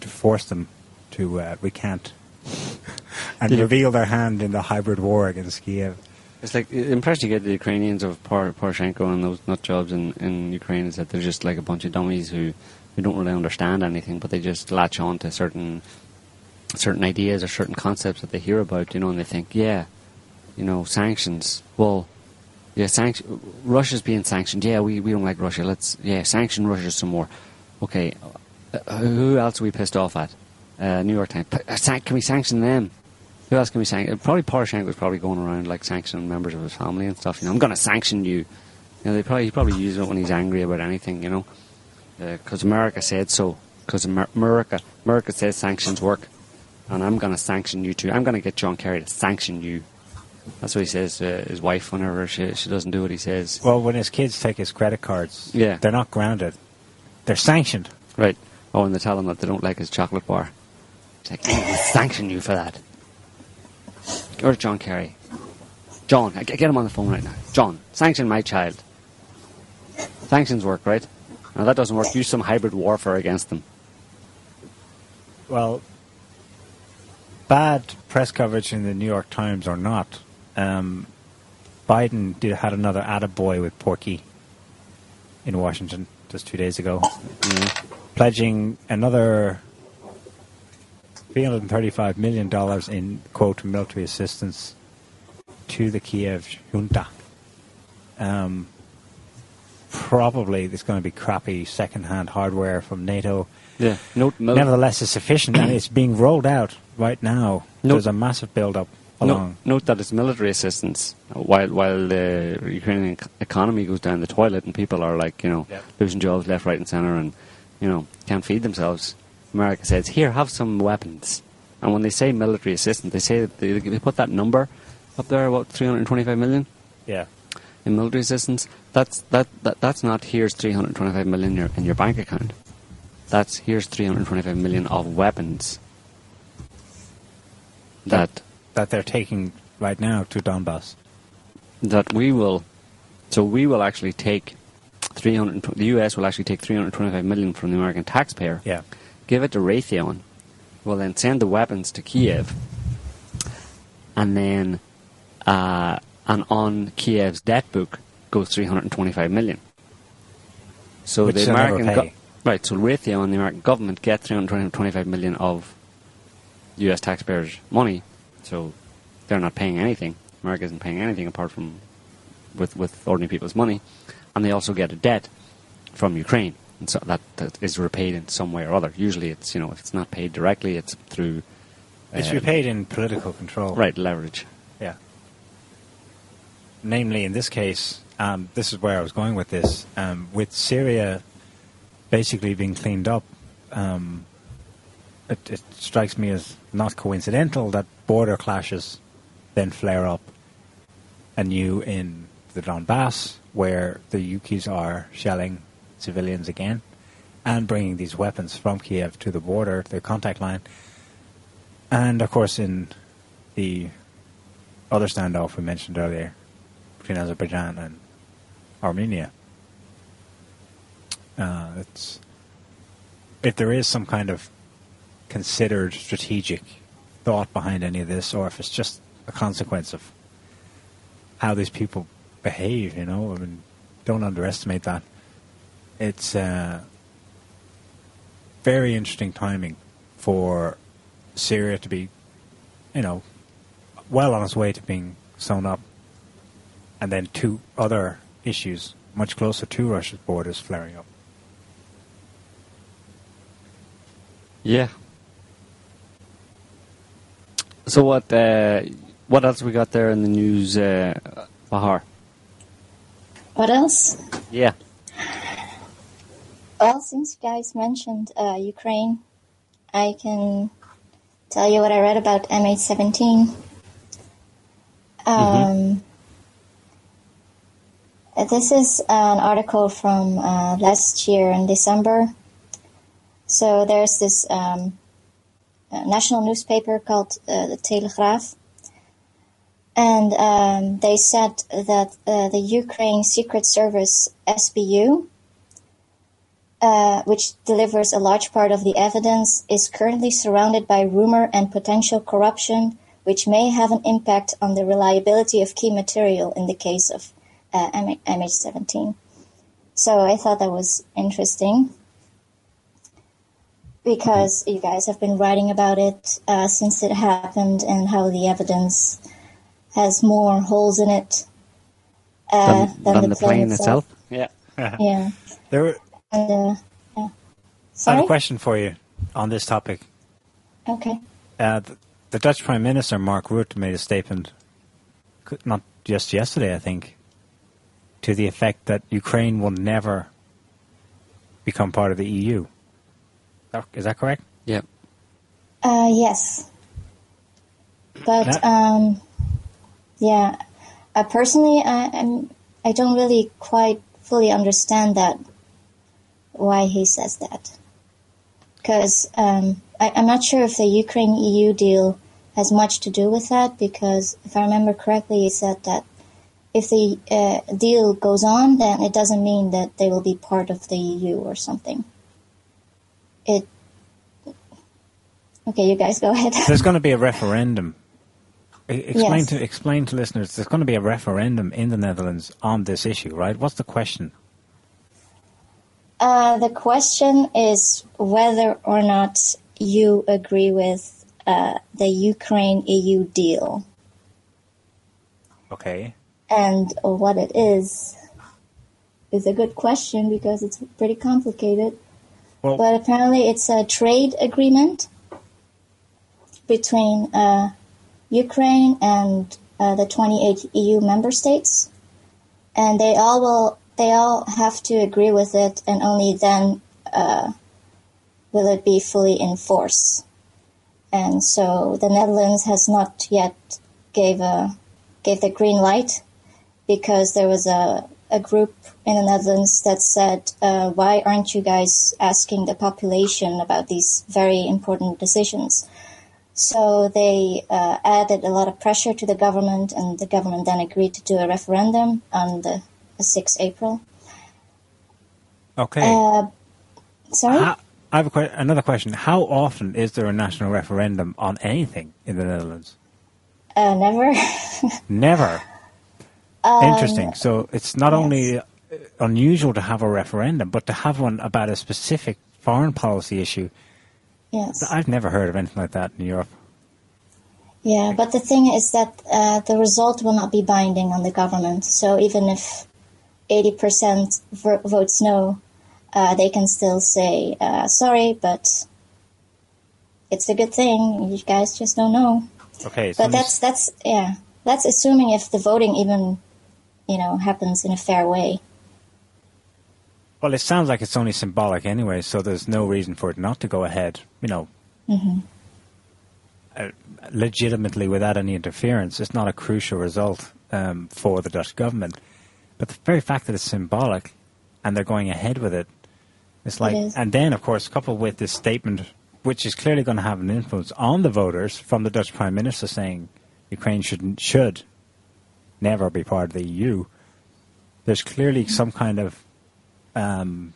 to force them to uh, recant [LAUGHS] and Yeah. reveal their hand in the hybrid war against Kiev. It's like the impression you get the Ukrainians of Por- Poroshenko and those nut jobs in, in Ukraine is that they're just like a bunch of dummies who, who don't really understand anything, but they just latch on to certain certain ideas or certain concepts that they hear about, you know, and they think, yeah, you know, sanctions. Well, yeah, sanction. Russia's being sanctioned. Yeah, we, we don't like Russia. Let's yeah, sanction Russia some more. Okay, uh, who else are we pissed off at? Uh, New York Times. Uh, Can we sanction them? Who else can we sanction? Probably Poroshenko was probably going around like sanctioning members of his family and stuff. You know, I'm going to sanction you. You know, they probably he probably uses it when he's angry about anything. You know, Uh, because America said so. Because Amer- America America says sanctions work, and I'm going to sanction you too. I'm going to get John Kerry to sanction you. That's what he says to his wife whenever she she doesn't do what he says. Well, when his kids take his credit cards, Yeah. they're not grounded. They're sanctioned. Right. Oh, and they tell him that they don't like his chocolate bar. It's like, "Hey, we'll sanction you for that. Where's John Kerry? John, get him on the phone right now. John, sanction my child. Sanctions work, right? Now that doesn't work. Use some hybrid warfare against them. Well, bad press coverage in the New York Times or not, um, Biden did had another attaboy with Porky in Washington just two days ago, pledging another $335 million in, quote, military assistance to the Kiev junta. Um, probably there's going to be crappy second-hand hardware from NATO. Yeah. Note, mil- Nevertheless, it's sufficient and it's being rolled out right now. No- There's a massive build-up note, along. note that it's military assistance while while the Ukrainian economy goes down the toilet and people are like you know Yeah. losing jobs left, right, and centre, and you know can't feed themselves. America says, "Here, have some weapons." And when they say military assistance, they say that they, they put that number up there about 325 million Yeah. In military assistance. That's that, that that's not here's 325 million in your, in your bank account. That's here's 325 million of weapons that That they're taking right now to Donbass. that we will, so we will actually take 300, the US will actually take 325 million from the American taxpayer, Yeah. give it to Raytheon, will then send the weapons to Kiev, and then, uh, and on Kiev's debt book goes 325 million. So Which the American, pay. right? So Raytheon, the American government, get 325 million of U.S. taxpayers' money, so they're not paying anything. America isn't paying anything apart from with with ordinary people's money, and they also get a debt from Ukraine, and so that, that is repaid in some way or other. Usually, it's you know if it's not paid directly, it's through It's repaid um, in political control. right leverage. Yeah. Namely, in this case, um, this is where I was going with this. Um, with Syria basically being cleaned up, um, it, it strikes me as not coincidental that border clashes then flare up anew in the Donbass, where the Ukis are shelling civilians again and bringing these weapons from Kiev to the border, the contact line. And of course, in the other standoff we mentioned earlier between Azerbaijan and Armenia. Uh, it's if there is some kind of considered strategic thought behind any of this, or if it's just a consequence of how these people behave. You know, I mean, don't underestimate that. It's uh, very interesting timing for Syria to be, you know, well on its way to being sewn up, and then two other issues much closer to Russia's borders flaring up. Yeah. So what? Uh, what else we got there in the news, uh, Bahar? What else? Yeah. Well, since you guys mentioned uh, Ukraine, I can tell you what I read about MH17. Um, uh, This is an article from uh, last year in December. So there's this um, uh, national newspaper called uh, the Telegraaf. And um, they said that uh, the Ukraine Secret Service SBU uh, which delivers a large part of the evidence, is currently surrounded by rumor and potential corruption, which may have an impact on the reliability of key material in the case of uh, MH17. So I thought that was interesting because you guys have been writing about it uh, since it happened and how the evidence has more holes in it uh, than, than, the, the plane, plane itself. itself. Yeah. Yeah. [LAUGHS] There were, And, uh, yeah. I have a question for you on this topic. Okay. Uh, the, the Dutch Prime Minister Mark Rutte made a statement, not just yesterday, I think, to the effect that Ukraine will never become part of the EU. Is that correct? Yeah. Uh, yes. But, Yeah. um, yeah, uh, personally, I, I'm, I don't really quite fully understand that, why he says that. Because um, I'm not sure if the Ukraine EU deal has much to do with that, because if I remember correctly, he said that if the uh, deal goes on, then it doesn't mean that they will be part of the EU or something. It. Okay, you guys go ahead. There's going to be a referendum. Explain Yes. to explain to listeners. There's going to be a referendum in the Netherlands on this issue, right? What's the question? Uh, the question is whether or not you agree with uh, the Ukraine EU deal Okay. And what it is. Is a good question because it's pretty complicated. Well, But apparently, it's a trade agreement between uh, Ukraine and uh, the 28 EU member states, and they all will they all have to agree with it, and only then uh, will it be fully in force. And so the Netherlands has not yet gave a gave the green light because there was a a group in the Netherlands that said, uh, "Why aren't you guys asking the population about these very important decisions?" So they uh, added a lot of pressure to the government, and the government then agreed to do a referendum on the, the 6th April. okay. Uh, sorry. Ha- I have a que- another question. How often is there a national referendum on anything in the Netherlands? Uh, never. [LAUGHS] Never. Um, Interesting. So it's not only uh, unusual to have a referendum, but to have one about a specific foreign policy issue. yes. I've never heard of anything like that in Europe. Yeah, but the thing is that uh, the result will not be binding on the government. So even if 80% vo- votes no, uh, they can still say, uh, sorry, but it's a good thing. You guys just don't know. Okay. So But that's, that's, yeah, that's assuming if the voting even, you know, happens in a fair way. well, it sounds like it's only symbolic anyway, so there's no reason for it not to go ahead. You know, uh, legitimately without any interference. It's not a crucial result um, for the Dutch government. But the very fact that it's symbolic and they're going ahead with it, it's like, is. and then of course coupled with this statement, which is clearly going to have an influence on the voters from the Dutch Prime Minister saying Ukraine should should never be part of the EU. There's clearly some kind of um,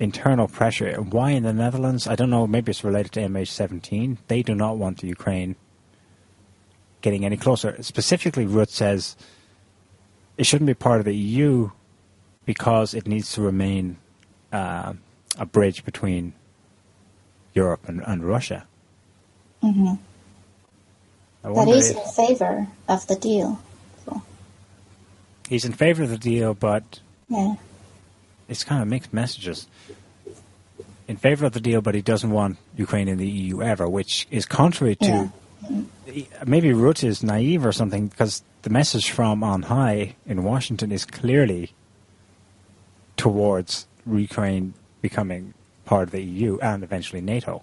internal pressure. Why in the Netherlands? I don't know. Maybe it's related to MH17. They do not want the Ukraine getting any closer. Specifically, Rutte says it shouldn't be part of the EU because it needs to remain uh, a bridge between Europe and, and Russia. hmm But he's in favor of the deal. So, he's in favor of the deal, but yeah. it's kind of mixed messages. In favor of the deal, but he doesn't want Ukraine in the EU ever, which is contrary to maybe Rutte is naive or something because the message from on high in Washington is clearly towards Ukraine becoming part of the EU and eventually NATO.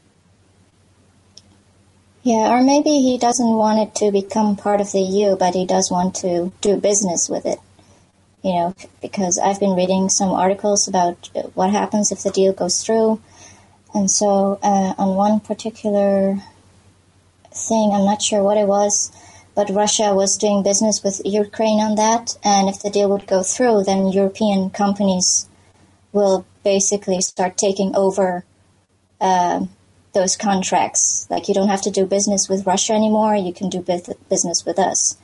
Yeah, or maybe he doesn't want it to become part of the EU, but he does want to do business with it. You know, because I've been reading some articles about what happens if the deal goes through. And so, uh, on one particular thing, I'm not sure what it was, but Russia was doing business with Ukraine on that. And if the deal would go through, then European companies will basically start taking over uh, those contracts. Like you don't have to do business with Russia anymore; you can do business with us.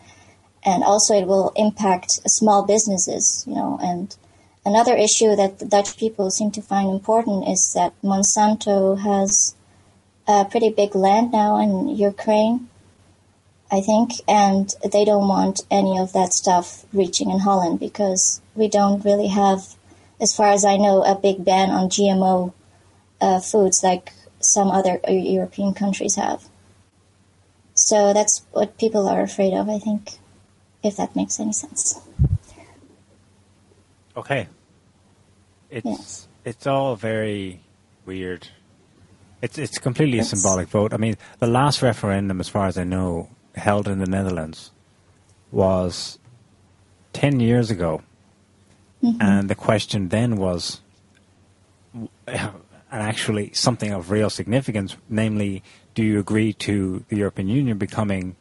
And also, it will impact small businesses, you know. And another issue that the Dutch people seem to find important is that Monsanto has a pretty big land now in Ukraine, I think, and they don't want any of that stuff reaching in Holland because we don't really have, as far as I know, a big ban on GMO uh, foods like some other European countries have. So that's what people are afraid of, I think, if that makes any sense. Okay. It's yes. it's all very weird. It's it's completely it's, a symbolic vote. I mean, the last referendum, as far as I know, held in the Netherlands, was ten years ago, mm-hmm. and the question then was, and actually something of real significance, namely, do you agree to the European Union becoming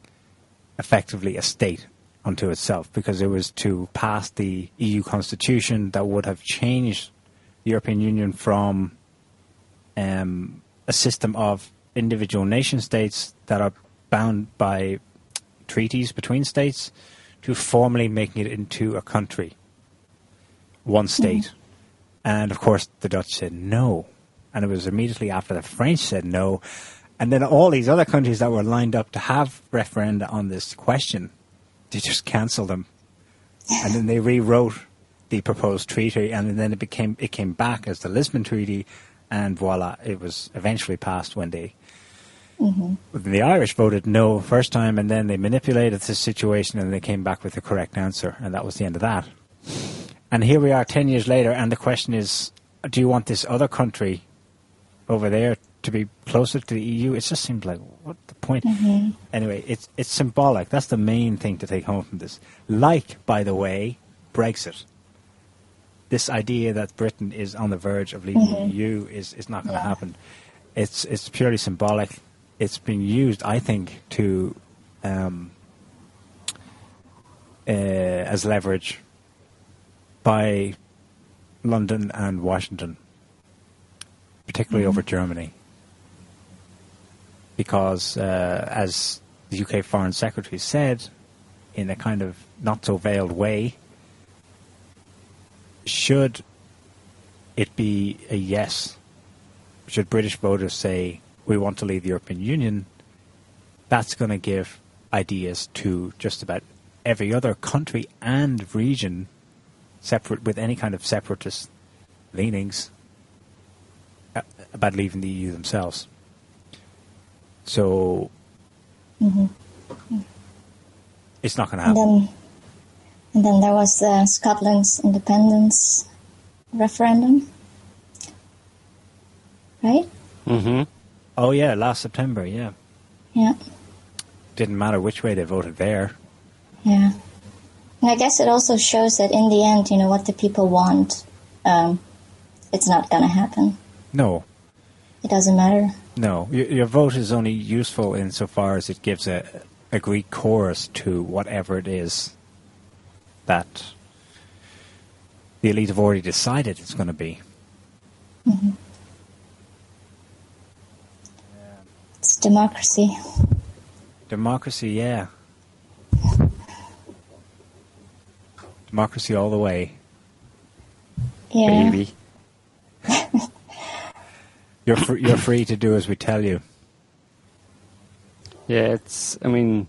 effectively a state unto itself? Because it was to pass the EU constitution that would have changed the European Union from um, a system of individual nation states that are bound by treaties between states to formally making it into a country, one state. Mm-hmm. And of course, the Dutch said no and it was immediately after the French said no. And then all these other countries that were lined up to have referenda on this question, they just cancelled them. And then they rewrote the proposed treaty, and then it became it came back as the Lisbon Treaty, and voila, it was eventually passed when they mm-hmm. the Irish voted no first time, and then they manipulated the situation, and they came back with the correct answer, and that was the end of that. And here we are, ten years later, and the question is: Do you want this other country over there to be closer to the EU. It just seems like what the point. Mm-hmm. Anyway, it's it's symbolic. That's the main thing to take home from this. Like, by the way, Brexit. This idea that Britain is on the verge of leaving mm-hmm. the EU is, is not going to yeah. happen. It's it's purely symbolic. It's been used, I think, to um, uh, as leverage by London and Washington particularly mm-hmm. over Germany, because uh, as the UK Foreign Secretary said, in a kind of not so veiled way, should it be a yes, should British voters say we want to leave the European Union, that's going to give ideas to just about every other country and region separate with any kind of separatist leanings about leaving the EU themselves. So mm-hmm. it's not going to happen. And then, and then there was uh, Scotland's independence referendum, right? Mm-hmm. Oh yeah, last September. Yeah. Yeah. Didn't matter which way they voted there. Yeah. And I guess it also shows that in the end, you know, what the people want, um, it's not going to happen. No. It doesn't matter. No, your, your vote is only useful insofar as it gives a, a Greek chorus to whatever it is that the elite have already decided it's going to be. Mm-hmm. It's democracy. Democracy, yeah. Democracy all the way. Yeah. Baby. [LAUGHS] You're fr- you're free to do as we tell you. Yeah, it's. I mean,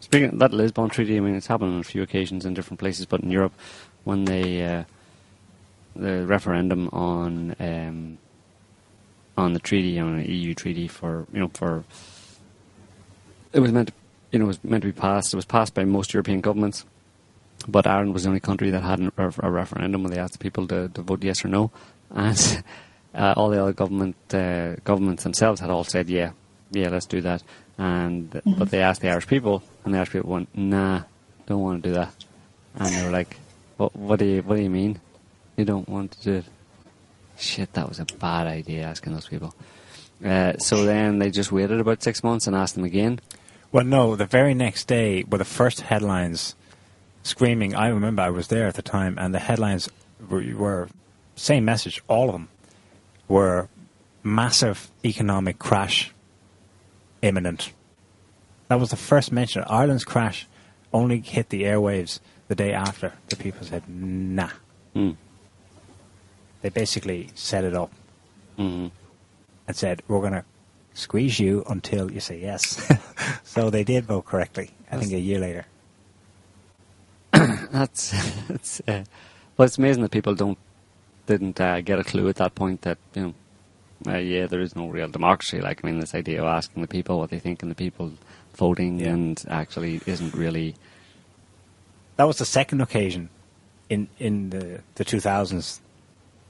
speaking that Lisbon Treaty, I mean, it's happened on a few occasions in different places, but in Europe, when they uh, the referendum on um, on the treaty on an EU treaty for you know for it was meant to, you know it was meant to be passed. It was passed by most European governments, but Ireland was the only country that had a, a referendum where they asked the people to, to vote yes or no, and [LAUGHS] uh, all the other government uh, governments themselves had all said, yeah, yeah, let's do that. And mm-hmm. but they asked the Irish people, and the Irish people went, nah, don't want to do that. And they were like, what, what do you what do you mean? You don't want to do it? Shit, that was a bad idea asking those people. Uh, so then they just waited about six months and asked them again. Well, no, the very next day were the first headlines screaming. I remember I was there at the time, and the headlines were, were same message. All of them were massive economic crash imminent. That was the first mention. Ireland's crash only hit the airwaves the day after. The people said, "Nah." Mm. They basically set it up hmm and said, "We're going to squeeze you until you say yes." [LAUGHS] so they did vote correctly. I think a year later. [COUGHS] That's, [LAUGHS] that's uh, well, it's amazing that people don't didn't uh, get a clue at that point that you know, uh, yeah, there is no real democracy. Like I mean, this idea of asking the people what they think and the people voting Yeah. and actually isn't really. That was the second occasion in in the the 2000s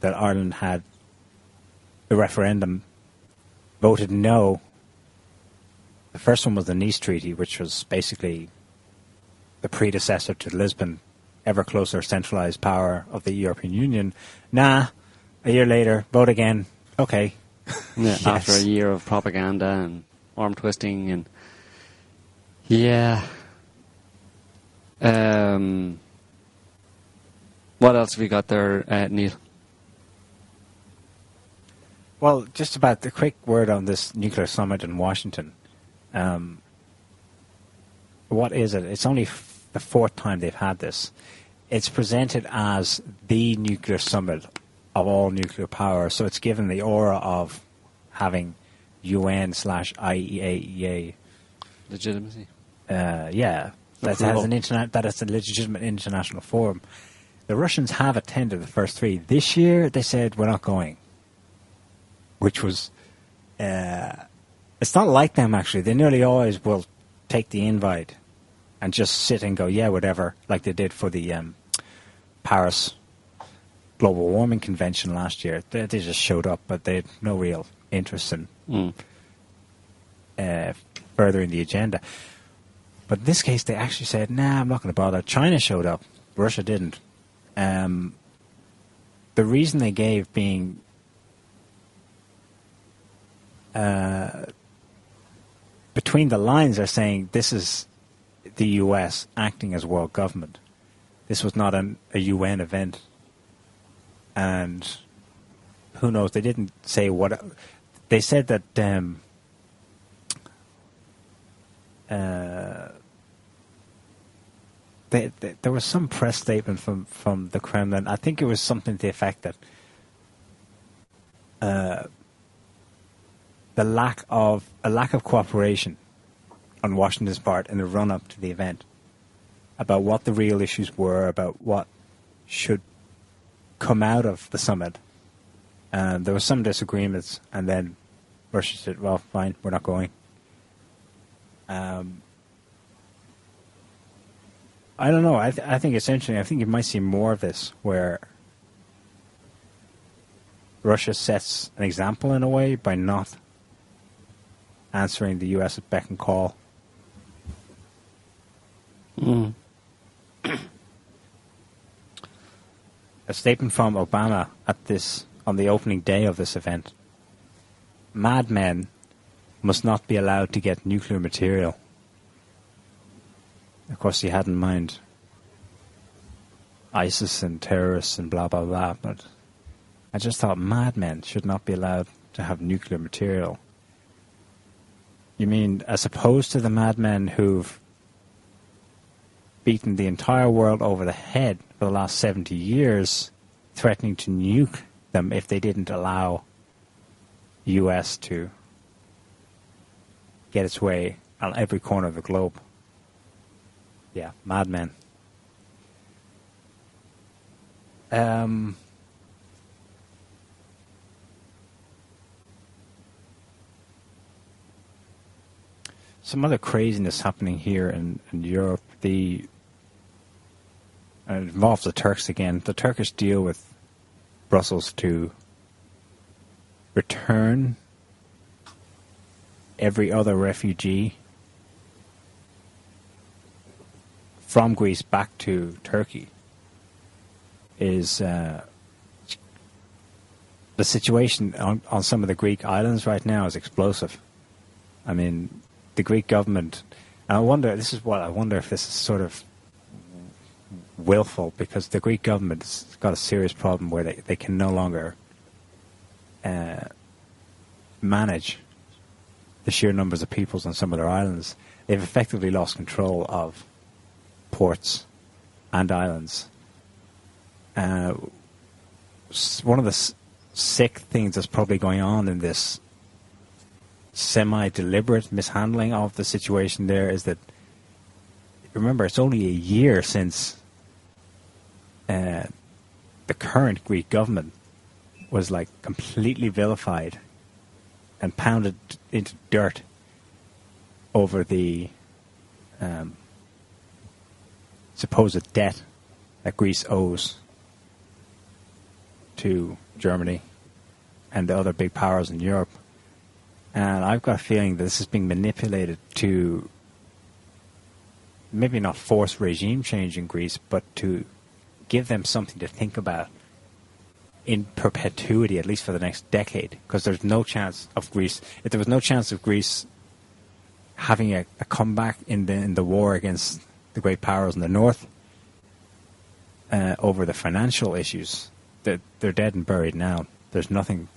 that Ireland had a referendum voted no. The first one was the Nice Treaty, which was basically the predecessor to Lisbon, ever closer centralized power of the European Union. Nah, a year later, vote again. Okay. Yeah, [LAUGHS] Yes. After a year of propaganda and arm twisting and yeah. Um, what else have we got there, uh, Niall? Well, just about the quick word on this nuclear summit in Washington. Um, what is it? It's only the fourth time they've had this. It's presented as the nuclear summit of all nuclear power, so it's given the aura of having UN slash IAEA. Legitimacy. Uh, yeah, that has an internet that it's a legitimate international forum. The Russians have attended the first three. This year, they said we're not going, which was. Uh, it's not like them actually. They nearly always will take the invite and just sit and go, yeah, whatever, like they did for the um, Paris Global Warming Convention last year. They, they just showed up, but they had no real interest in Mm. uh, furthering the agenda. But in this case, they actually said, "Nah, I'm not going to bother." China showed up, Russia didn't. Um, the reason they gave being uh, between the lines they're saying this is the U.S. acting as world government. This was not an, a UN event, and who knows? They didn't say what. They said that um, uh, they, they, there was some press statement from, from the Kremlin. I think it was something to the effect that uh, the lack of a lack of cooperation on Washington's part in the run up to the event about what the real issues were, about what should come out of the summit. And there were some disagreements, and then Russia said, "Well, fine, we're not going." Um, I don't know. I, th- I think interesting. I think you might see more of this where Russia sets an example in a way by not answering the U.S. beck and call. Mm. A statement from Obama at this on the opening day of this event. Madmen must not be allowed to get nuclear material. Of course, he had in mind ISIS and terrorists and blah blah blah, but I just thought madmen should not be allowed to have nuclear material. You mean as opposed to the madmen who've beaten the entire world over the head for the last 70 years, threatening to nuke them if they didn't allow US to get its way on every corner of the globe. Yeah, madmen. Um, some other craziness happening here in, in Europe. The involves the Turks again. The Turkish deal with Brussels to return every other refugee from Greece back to Turkey is uh, the situation on, on some of the Greek islands right now is explosive. I mean, the Greek government, I wonder, this is what I wonder if this is sort of willful because the Greek government's got a serious problem where they, they can no longer uh, manage the sheer numbers of peoples on some of their islands. They've effectively lost control of ports and islands. Uh, one of the s- sick things that's probably going on in this semi-deliberate mishandling of the situation there is that remember it's only a year since uh, the current Greek government was like completely vilified and pounded into dirt over the um, supposed debt that Greece owes to Germany and the other big powers in Europe. And I've got a feeling that this is being manipulated to maybe not force regime change in Greece, but to give them something to think about in perpetuity, at least for the next decade, because there's no chance of Greece. If there was no chance of Greece having a, a comeback in the in the war against the great powers in the north uh, over the financial issues, they're, they're dead and buried now. There's nothing.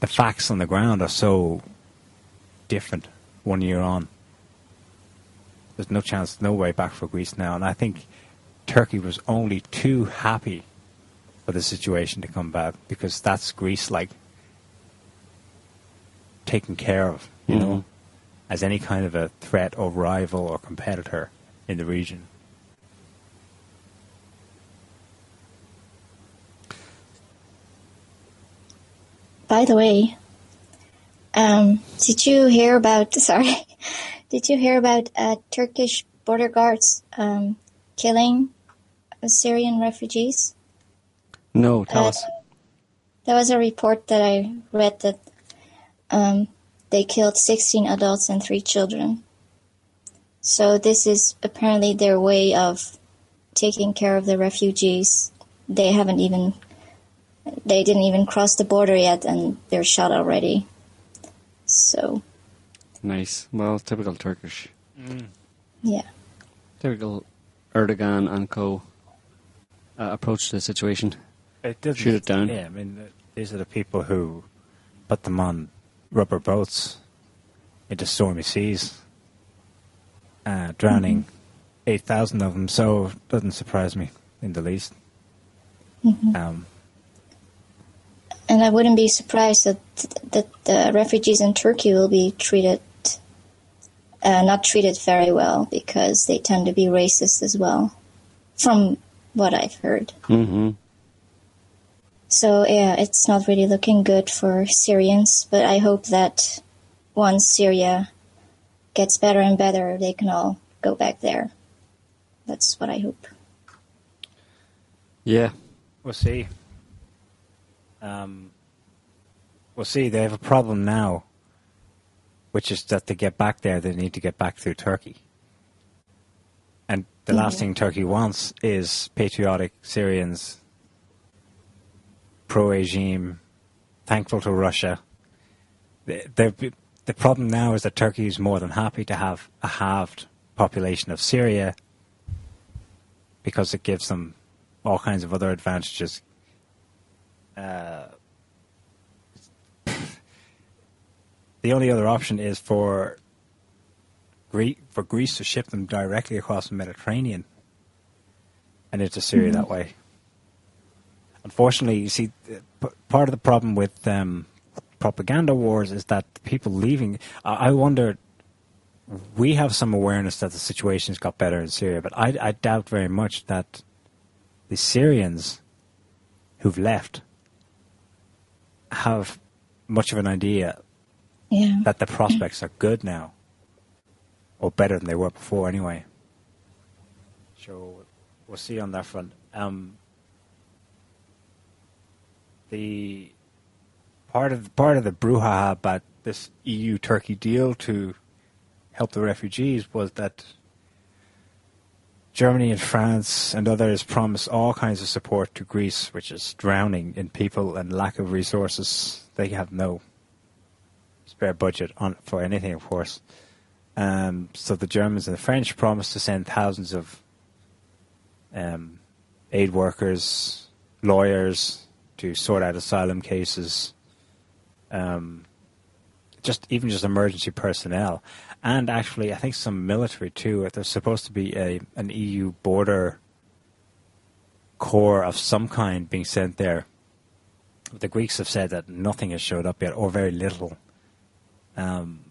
The facts on the ground are so different one year on. There's no chance, no way back for Greece now, and I think Turkey was only too happy for the situation to come back because that's Greece like taken care of, you Mhm. know, as any kind of a threat or rival or competitor in the region. By the way, um, did you hear about? [LAUGHS] Sorry, did you hear about uh, Turkish border guards um, killing Syrian refugees? No, tell Uh, us. There was a report that I read that um, they killed 16 adults and three children. So this is apparently their way of taking care of the refugees. They haven't even, they didn't even cross the border yet, and they're shot already. So Nice. Well, typical Turkish. yeah, Typical Erdogan and co. Uh, approach to the situation. It doesn't, Shoot it down. Yeah, I mean, these are the people who put them on rubber boats into stormy seas, uh, drowning 8,000 of them, so it doesn't surprise me in the least. Um, and I wouldn't be surprised that that the refugees in Turkey will be treated. Uh, not treated very well because they tend to be racist as well, from what I've heard. Mm-hmm. So yeah, it's not really looking good for Syrians, but I hope that once Syria gets better and better, they can all go back there. That's what I hope. Yeah. we'll see. Um, we'll see. They have a problem now, which is that to get back there, they need to get back through Turkey. The last Mhm. thing Turkey wants is patriotic Syrians, pro regime, thankful to Russia. The, the, the problem now is that Turkey is more than happy to have a halved population of Syria because it gives them all kinds of other advantages. Uh, [LAUGHS] the only other option is for Gre- for Greece to ship them directly across the Mediterranean and into Syria that way. Unfortunately, you see, p- part of the problem with um, propaganda wars is that people leaving. I I wonder. We have some awareness that the situation's got better in Syria, but I, I doubt very much that the Syrians who've left have much of an idea Yeah. that the prospects are good now, or better than they were before, anyway. So we'll see on that front. Um, the part of part of the brouhaha about this EU Turkey deal to help the refugees was that Germany and France and others promised all kinds of support to Greece, which is drowning in people and lack of resources. They have no spare budget on for anything, of course. Um, so the Germans and the French promised to send thousands of um, aid workers, lawyers to sort out asylum cases, um, just even just emergency personnel, and actually I think some military too. There's supposed to be a an EU border corps of some kind being sent there. The Greeks have said that nothing has showed up yet, or very little. Um,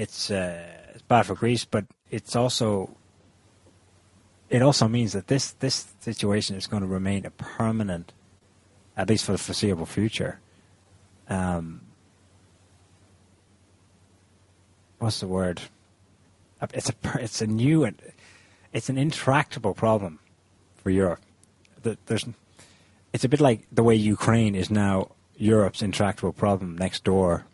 it's, uh, it's bad for Greece, but it's also it also means that this this situation is going to remain a permanent, at least for the foreseeable future. Um, what's the word? It's a it's a new and it's an intractable problem for Europe. There's, it's a bit like the way Ukraine is now Europe's intractable problem next door.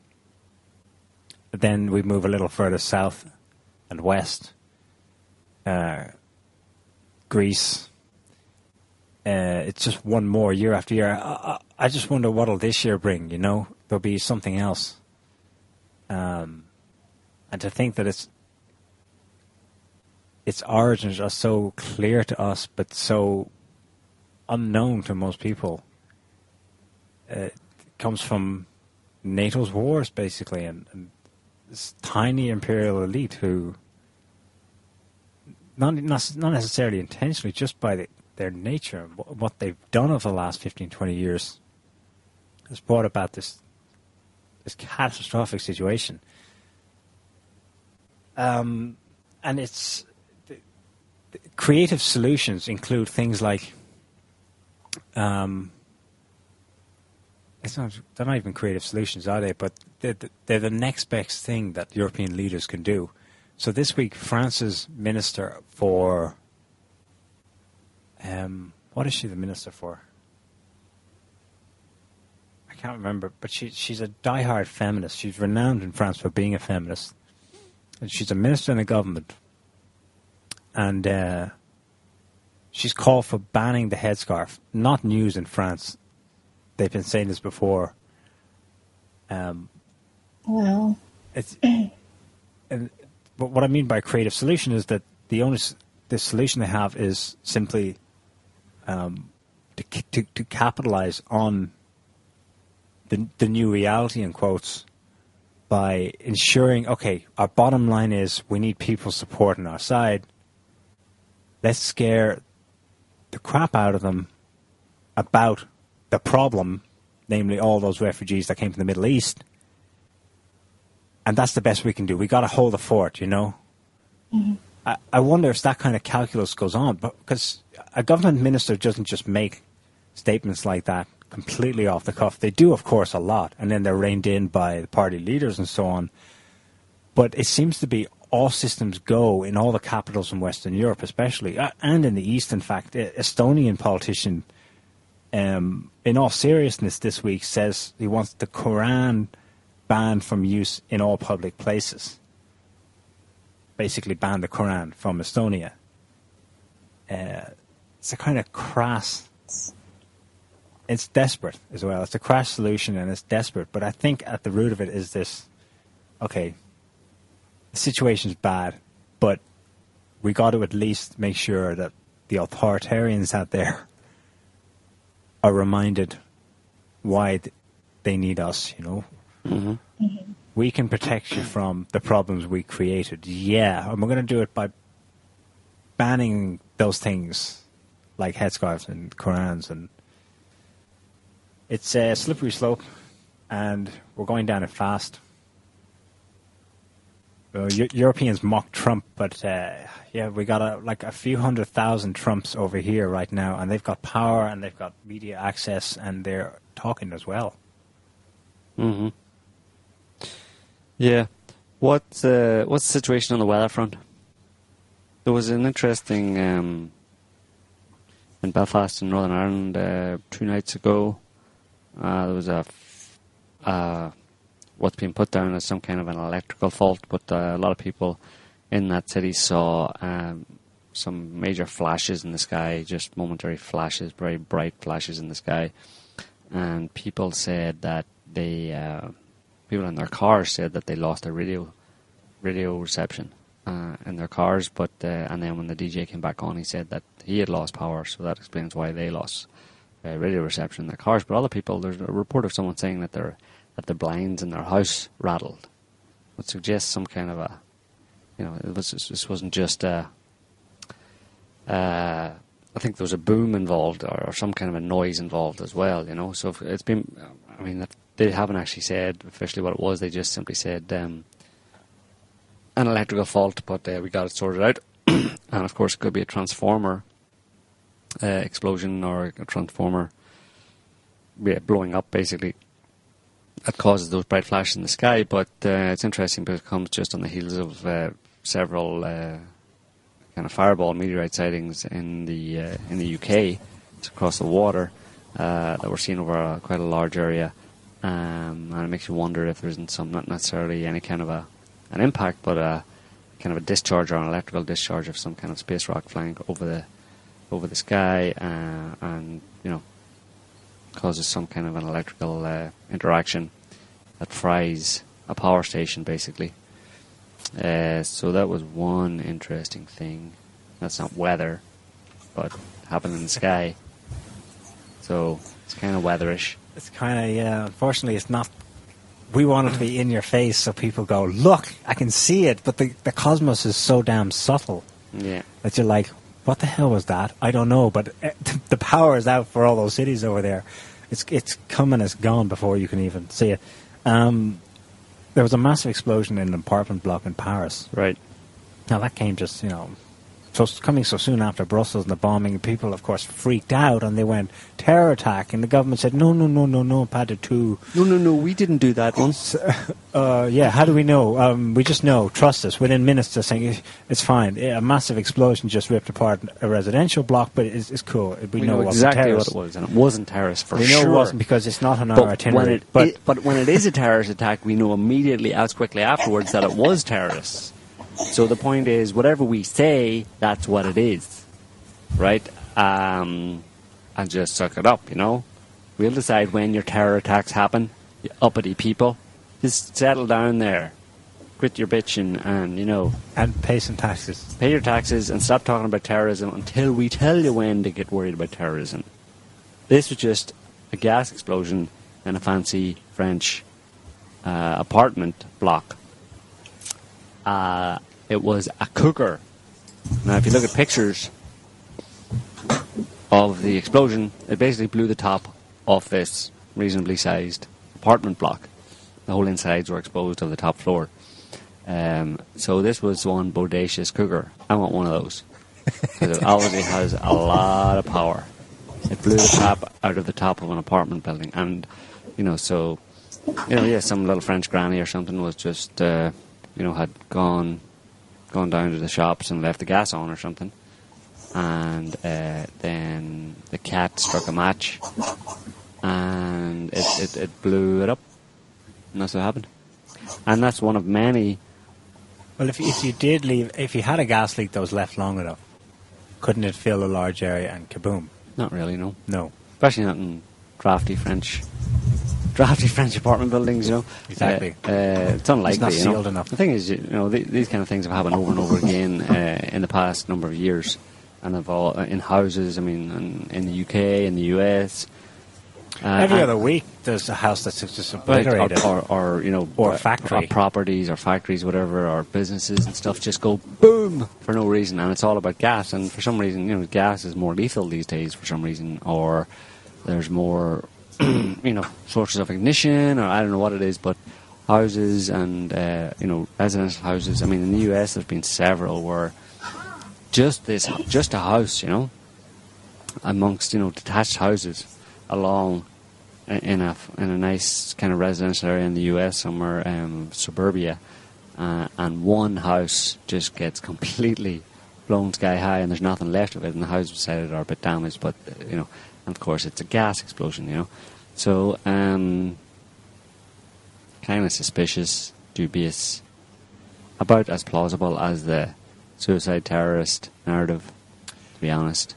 But then we move a little further south and west. Uh, Greece. Uh, it's just one more year after year. I, I, just wonder what'll this year bring. You know, there'll be something else. Um, and to think that it's its origins are so clear to us, but so unknown to most people. Uh, it comes from NATO's wars, basically, and, and this tiny imperial elite who, not not, necessarily intentionally, just by the, their nature, what they've done over the last 15, 20 years, has brought about this this catastrophic situation. Um, and it's creative solutions include things like um, it's not they're not even creative solutions, are they? But they're, they're the next best thing that European leaders can do. So this week, France's minister for um, what is she the minister for? I can't remember, but she she's a diehard feminist. She's renowned in France for being a feminist, and she's a minister in the government and uh, she's called for banning the headscarf. Not news in France. They've been saying this before. Um, well, it's and but what I mean by creative solution is that the only the solution they have is simply um, to, to to capitalize on the the new reality in quotes by ensuring okay our bottom line is we need people supporting our side let's scare the crap out of them about the problem, namely all those refugees that came from the Middle East. And that's the best we can do. We got to hold the fort, you know. Mm-hmm. I, I wonder if that kind of calculus goes on, because a government minister doesn't just make statements like that completely off the cuff. They do, of course, a lot, and then they're reined in by the party leaders and so on. But it seems to be all systems go in all the capitals in Western Europe, especially, uh, and in the East, in fact. Estonian politician, um, in all seriousness, this week says he wants the Quran banned from use in all public places. Basically, ban the Quran from Estonia. Uh, it's a kind of crass. It's desperate as well. It's a crash solution and it's desperate. But I think at the root of it is this okay, the situation's bad, but we got to at least make sure that the authoritarians out there are reminded why they need us, you know. Mm-hmm. Mm-hmm. We can protect you from the problems we created. Yeah, and we're going to do it by banning those things like headscarves and Korans, and it's a slippery slope, and we're going down it fast. Uh, Europeans mock Trump, but uh, yeah, we got a, like a few hundred thousand Trumps over here right now, and they've got power and they've got media access, and they're talking as well. Hmm. Yeah. What's uh, what's the situation on the weather front? There was an interesting um, in Belfast in Northern Ireland uh, two nights ago. Uh, there was a f- uh, what's being put down as some kind of an electrical fault, but uh, a lot of people in that city saw um, some major flashes in the sky, just momentary flashes, very bright flashes in the sky, and people said that they, uh, people in their cars said that they lost their radio, radio reception. uh, in their cars. But uh, and then when the DJ came back on, he said that he had lost power, so that explains why they lost uh, radio reception in their cars. But other people, there's a report of someone saying that their that the blinds in their house rattled, would suggest some kind of a, you know, was this wasn't just a. Uh, I think there was a boom involved or, or, some kind of a noise involved as well, you know. So it's been, I mean, they haven't actually said officially what it was. They just simply said um, an electrical fault, but uh, we got it sorted out. [COUGHS] and of course, it could be a transformer uh, explosion or a transformer yeah, blowing up, basically. That causes those bright flashes in the sky, but uh, it's interesting because it comes just on the heels of uh, several uh, kind of fireball meteorite sightings in the uh, in the UK, it's across the water that we're seeing over a, quite a large area. Um, and it makes you wonder if there isn't some, not necessarily any kind of a an impact, but a kind of a discharge or an electrical discharge of some kind of space rock flying over the over the sky, uh, and you know causes some kind of an electrical uh, interaction that fries a power station, basically. Uh, so that was one interesting thing. That's not weather, but happened in the sky. So it's kind of weatherish. It's kind of yeah. Unfortunately, it's not we want it to be in your face so people go, look, I can see it, but the, the cosmos is so damn subtle yeah. that you're like, what the hell was that? I don't know, but uh, [LAUGHS] the power is out for all those cities over there. It's it's coming, it's gone before you can even see it. Um, there was a massive explosion in an apartment block in Paris. Right. Now that came just you know so coming so soon after Brussels and the bombing, people, of course, freaked out and they went terror attack. And the government said, no, no, no, no, no, Paddy two. No, no, no, we didn't do that once. Uh, yeah, how do we know? Um, we just know. Trust us. Within minutes, they're saying it's fine. A massive explosion just ripped apart a residential block, but it's, it's cool. We, we know, know exactly what it was, and it wasn't terrorist for we sure. We know it wasn't because it's not on but our itinerary. When it, but, it, but when it is a terrorist attack, we know immediately, as quickly afterwards, that it was terrorists. So the point is, whatever we say, that's what it is, right? Um, and just suck it up, you know. We'll decide when your terror attacks happen, you uppity people. Just settle down there, quit your bitching, and you know, and pay some taxes. Pay your taxes and stop talking about terrorism until we tell you when to get worried about terrorism. This was just a gas explosion in a fancy French uh, apartment block uh, it was a cooker. Now, if you look at pictures of the explosion, it basically blew the top off this reasonably sized apartment block. The whole insides were exposed on the top floor. Um, so this was one bodacious cooker. I want one of those because it obviously has a lot of power. It blew the top out of the top of an apartment building, and you know, so you know, yeah, some little French granny or something was just uh, you know, had gone gone down to the shops and left the gas on or something. And uh, then the cat struck a match and it, it, it blew it up. And that's what happened. And that's one of many. Well, if, if you did leave, if you had a gas leak that was left long enough, couldn't it fill a large area and kaboom? Not really, no. No. Especially not in drafty French drafty French apartment buildings, you know. Exactly. Uh, uh, it's unlikely. It's not sealed know? enough. The thing is, you know, th- these kind of things have happened over and over again uh, in the past number of years, and have all uh, in houses. I mean, in, in the UK, in the US. Uh, Every other week, there's a house that's just obliterated, or, or, or, you know, or factory, or properties, or factories, whatever, or businesses and stuff just go boom for no reason, and it's all about gas. And for some reason, you know, gas is more lethal these days for some reason, or there's more [CLEARS THROAT] you know, sources of ignition, or I don't know what it is, but houses and uh, you know residential houses. I mean, in the US, there's been several where just this, just a house, you know, amongst you know detached houses along in a in a nice kind of residential area in the US somewhere, um, suburbia, uh, and one house just gets completely blown sky high, and there's nothing left of it, and the houses beside it are a bit damaged, but uh, you know and of course, it's a gas explosion, you know. So, um, kind of suspicious, dubious, about as plausible as the suicide terrorist narrative, to be honest.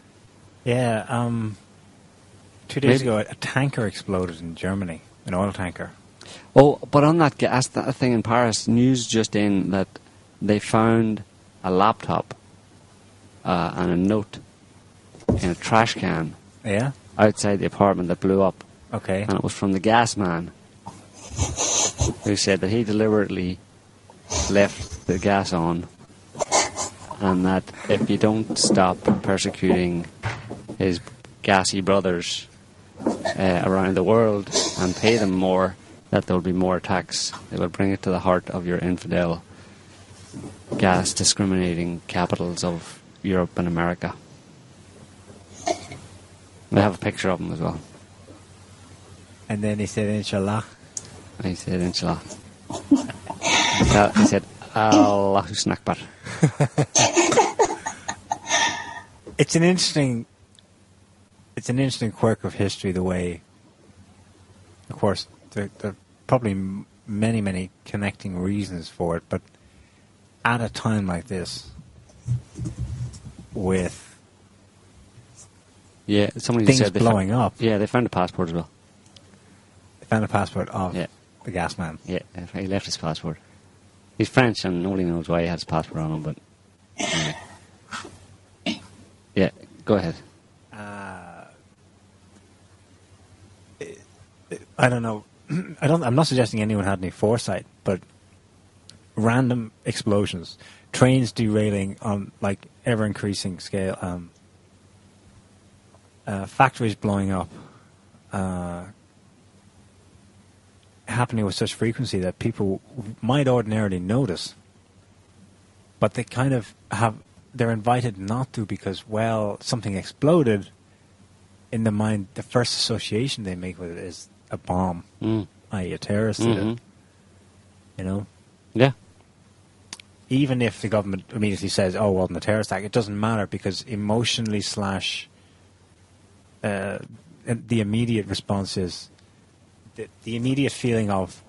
Yeah, um, two days Maybe. ago, a tanker exploded in Germany, an oil tanker. Oh, but on that gas that thing in Paris, news just in that they found a laptop uh, and a note in a trash can Yeah. outside the apartment that blew up, Okay. and it was from the gas man, who said that he deliberately left the gas on, and that if you don't stop persecuting his gassy brothers uh, around the world and pay them more, that there will be more attacks. It will bring it to the heart of your infidel, gas discriminating capitals of Europe and America. I have a picture of him as well. And then he said, Inshallah. And he said, Inshallah. Uh, he said, Allahu Snakbar. [LAUGHS] It's an interesting. It's an interesting quirk of history. The way, of course, there, there are probably many, many connecting reasons for it, but at a time like this, with Yeah, somebody things said they blowing found, up, Yeah, they found a passport as well. they found a passport of Yeah. the gas man. Yeah, he left his passport. He's French and nobody knows why he has his passport on him, but. Anyway. Yeah, go ahead. Uh, I don't know. [CLEARS THROAT] I don't. I'm not suggesting anyone had any foresight, but random explosions, trains derailing on like ever increasing scale, um, uh, factories blowing up, uh, happening with such frequency that people might ordinarily notice, but they kind of have. They're invited not to because well, something exploded. In the mind, the first association they make with it is a bomb, Mm. i.e., a terrorist Mhm. You know, Yeah. Even if the government immediately says, "Oh, well, the terrorist attack," it doesn't matter because emotionally slash uh, the immediate response is the, the immediate feeling of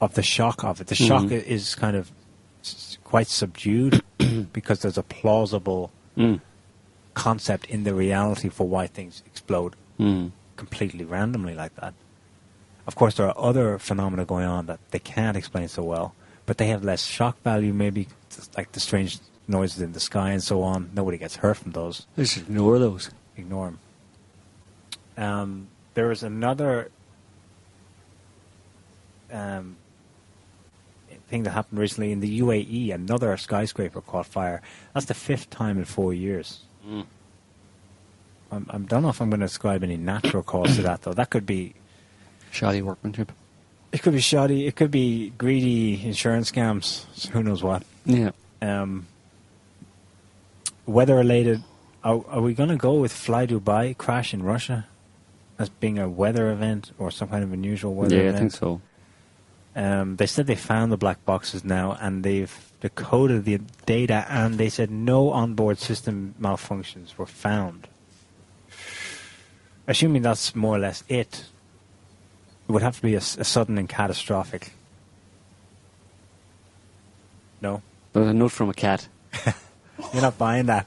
of the shock of it. The shock Mhm. i- is kind of quite subdued [CLEARS THROAT] because there's a plausible Mm. concept in the reality for why things explode Mm. completely randomly like that. Of course, there are other phenomena going on that they can't explain so well, but they have less shock value, maybe like the strange noises in the sky and so on. Nobody gets hurt from those. Just ignore those. Ignore them. Um, there was another um, thing that happened recently in the UAE. Another skyscraper caught fire. That's the fifth time in four years. Mm. I'm, I don't know if I'm going to ascribe any natural cause to that, though. That could be Shoddy workmanship. It could be shoddy. It could be greedy insurance scams. So who knows what? Yeah. Um, weather related. Are, are we going to go with Fly Dubai crash in Russia as being a weather event or some kind of unusual weather yeah, I event? think so. Um, they said they found the black boxes now and they've decoded the data and they said no onboard system malfunctions were found. Assuming that's more or less it, it would have to be a sudden and catastrophic. No, There's a note from a cat. [LAUGHS] you're not buying that.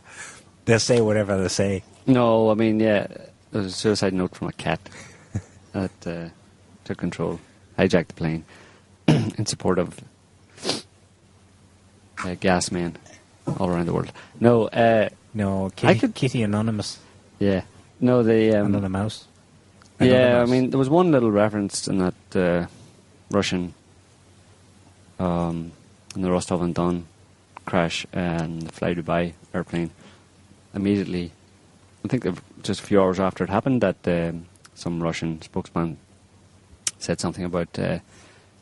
They'll say whatever they say. No, I mean, yeah, there's a suicide note from a cat [LAUGHS] that uh, took control, hijacked the plane [CLEARS THROAT] in support of uh, gas men all around the world. No, uh, No, I Kitty, could- Kitty Anonymous, yeah, no, the um, another mouse. Yeah, I mean, there was one little reference in that uh, Russian, um, in the Rostov-on-Don crash and the Fly Dubai airplane. Immediately, I think just a few hours after it happened, that um, some Russian spokesman said something about uh,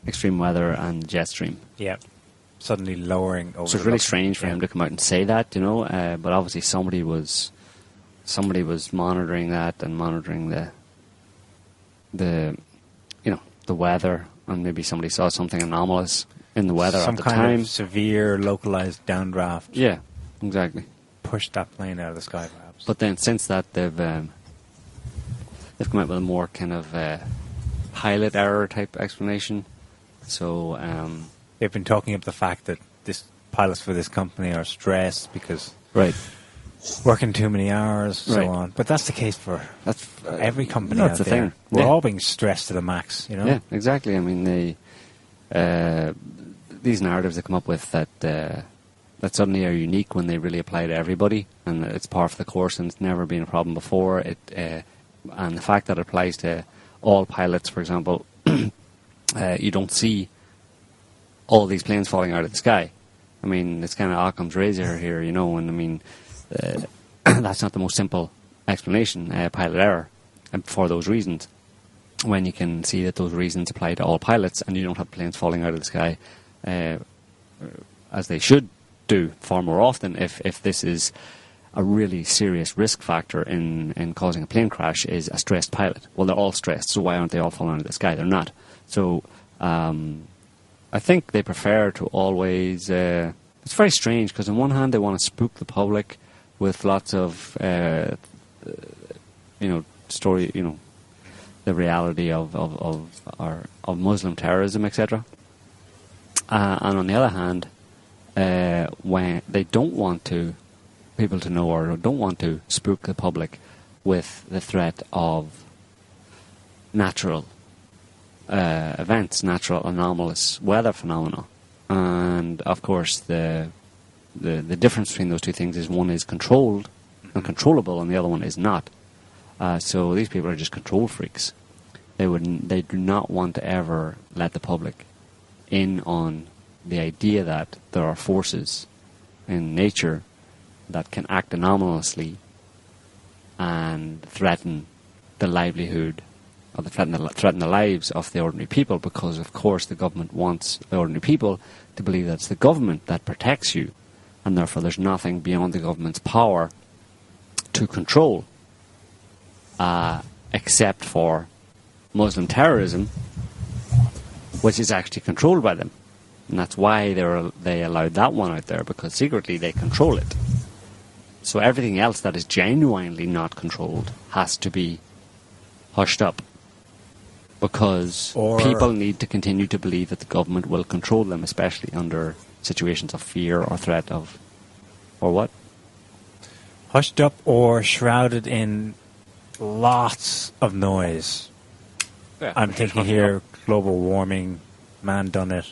extreme weather and jet stream. yeah, suddenly lowering over. So it's really strange for yeah. him to come out and say that, you know. Uh, but obviously, somebody was somebody was monitoring that and monitoring the the you know the weather, and maybe somebody saw something anomalous in the weather Some at the kind time. of severe localized downdraft Yeah, exactly. pushed that plane out of the sky, perhaps. But then since that, they've um, they've come out with a more kind of uh, pilot error type explanation. So um, they've been talking up the fact that this pilots for this company are stressed because right, working too many hours, so Right. on. But that's the case for that's uh, every company That's out the there. thing. We're Yeah. all being stressed to the max, you know. Yeah, exactly. I mean, they uh, these narratives they come up with that uh, that suddenly are unique when they really apply to everybody, and it's part of the course, and it's never been a problem before. It uh, and the fact that it applies to all pilots, for example, [CLEARS THROAT] uh, you don't see all these planes falling out of the sky. I mean, it's kind of Occam's razor here, you know, and I mean, [CLEARS THROAT] that's not the most simple explanation, uh, pilot error, and for those reasons. When you can see that those reasons apply to all pilots and you don't have planes falling out of the sky uh, as they should do far more often if, if this is a really serious risk factor in, in causing a plane crash is a stressed pilot. Well, they're all stressed, so why aren't they all falling out of the sky? They're not. So um, I think they prefer to always. Uh, it's very strange because on one hand they want to spook the public with lots of, uh, you know, story, you know, the reality of of of, our, of Muslim terrorism, etc. Uh, and on the other hand, uh, when they don't want to people to know or don't want to spook the public with the threat of natural uh, events, natural anomalous weather phenomena. And of course, the, the the difference between those two things is one is controlled and controllable, and the other one is not. Uh, so these people are just control freaks. They would they do not want to ever let the public in on the idea that there are forces in nature that can act anomalously and threaten the livelihood or the threaten the, threaten the lives of the ordinary people because, of course, the government wants the ordinary people to believe that it's the government that protects you and therefore there's nothing beyond the government's power to control uh, except for Muslim terrorism, which is actually controlled by them. And that's why they they allowed that one out there because secretly they control it. So everything else that is genuinely not controlled has to be hushed up because Or- people need to continue to believe that the government will control them, especially under situations of fear or threat of, or what? Hushed up or shrouded in lots of noise. I'm thinking here global warming, man done it,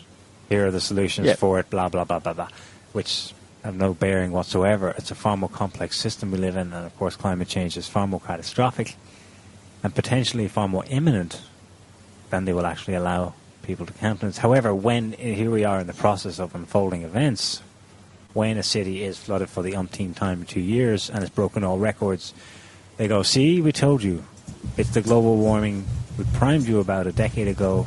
here are the solutions Yeah. for it, blah, blah, blah, blah, blah, which have no bearing whatsoever. It's a far more complex system we live in, and of course, climate change is far more catastrophic and potentially far more imminent than they will actually allow people to countenance. However, when here we are in the process of unfolding events, when a city is flooded for the umpteenth time in two years and has broken all records, they go, see, we told you. It's the global warming we primed you about a decade ago.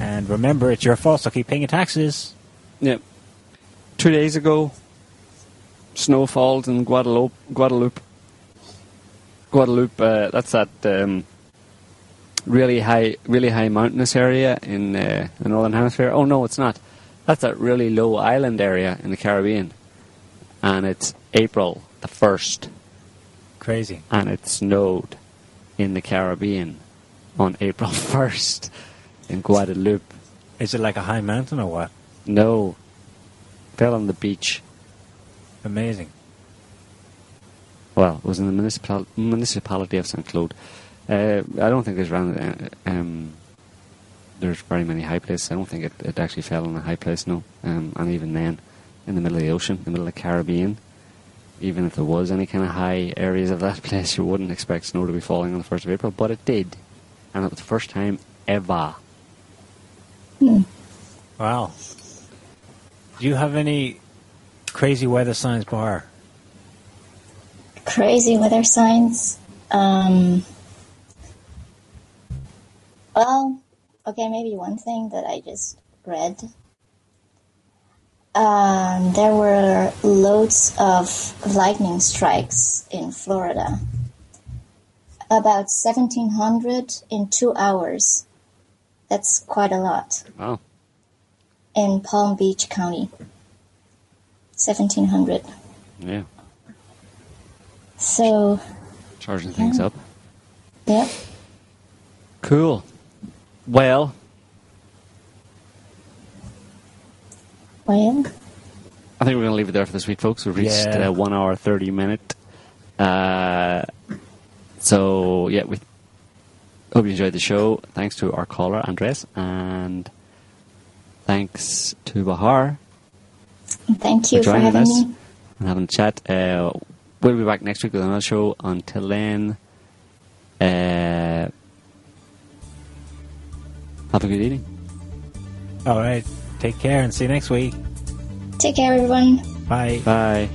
And remember, it's your fault, so keep paying your taxes. Yeah. Two days ago, snow falls in Guadeloupe. Guadeloupe. Guadeloupe. Uh, that's that um, really high, really high mountainous area in uh, the northern hemisphere. Oh no, it's not. That's a really low island area in the Caribbean, and it's April the first, Crazy. and it snowed in the Caribbean on April [LAUGHS] first in Guadeloupe. Is it like a high mountain or what? No, fell on the beach. Amazing. Well, it was in the municipal- municipality of St. Claude. Uh, I don't think there's around, uh, um, there's very many high places. I don't think it, it actually fell in a high place, no. Um, and even then, in the middle of the ocean, in the middle of the Caribbean, even if there was any kind of high areas of that [LAUGHS] place, you wouldn't expect snow to be falling on the 1st of April, but it did. And it was the first time ever. Wow. Do you have any crazy weather signs, Bar? Crazy weather signs. Um, well, okay, maybe one thing that I just read. Um, there were loads of lightning strikes in Florida. About 1,700 in two hours. That's quite a lot. Wow. In Palm Beach County. 1,700. Yeah. So, Charging things up. yep. Cool. Well, Well, I think we're going to leave it there for this week, folks. We've reached Yeah. uh, one hour thirty minute. Uh, so yeah, we hope you enjoyed the show. Thanks to our caller Andres, and thanks to Bahar Thank you for for, joining having us me. and having a chat. Uh, we'll be back next week with another show. Until then, uh, have a good evening. All right. Take care and see you next week. Take care, everyone. Bye. Bye.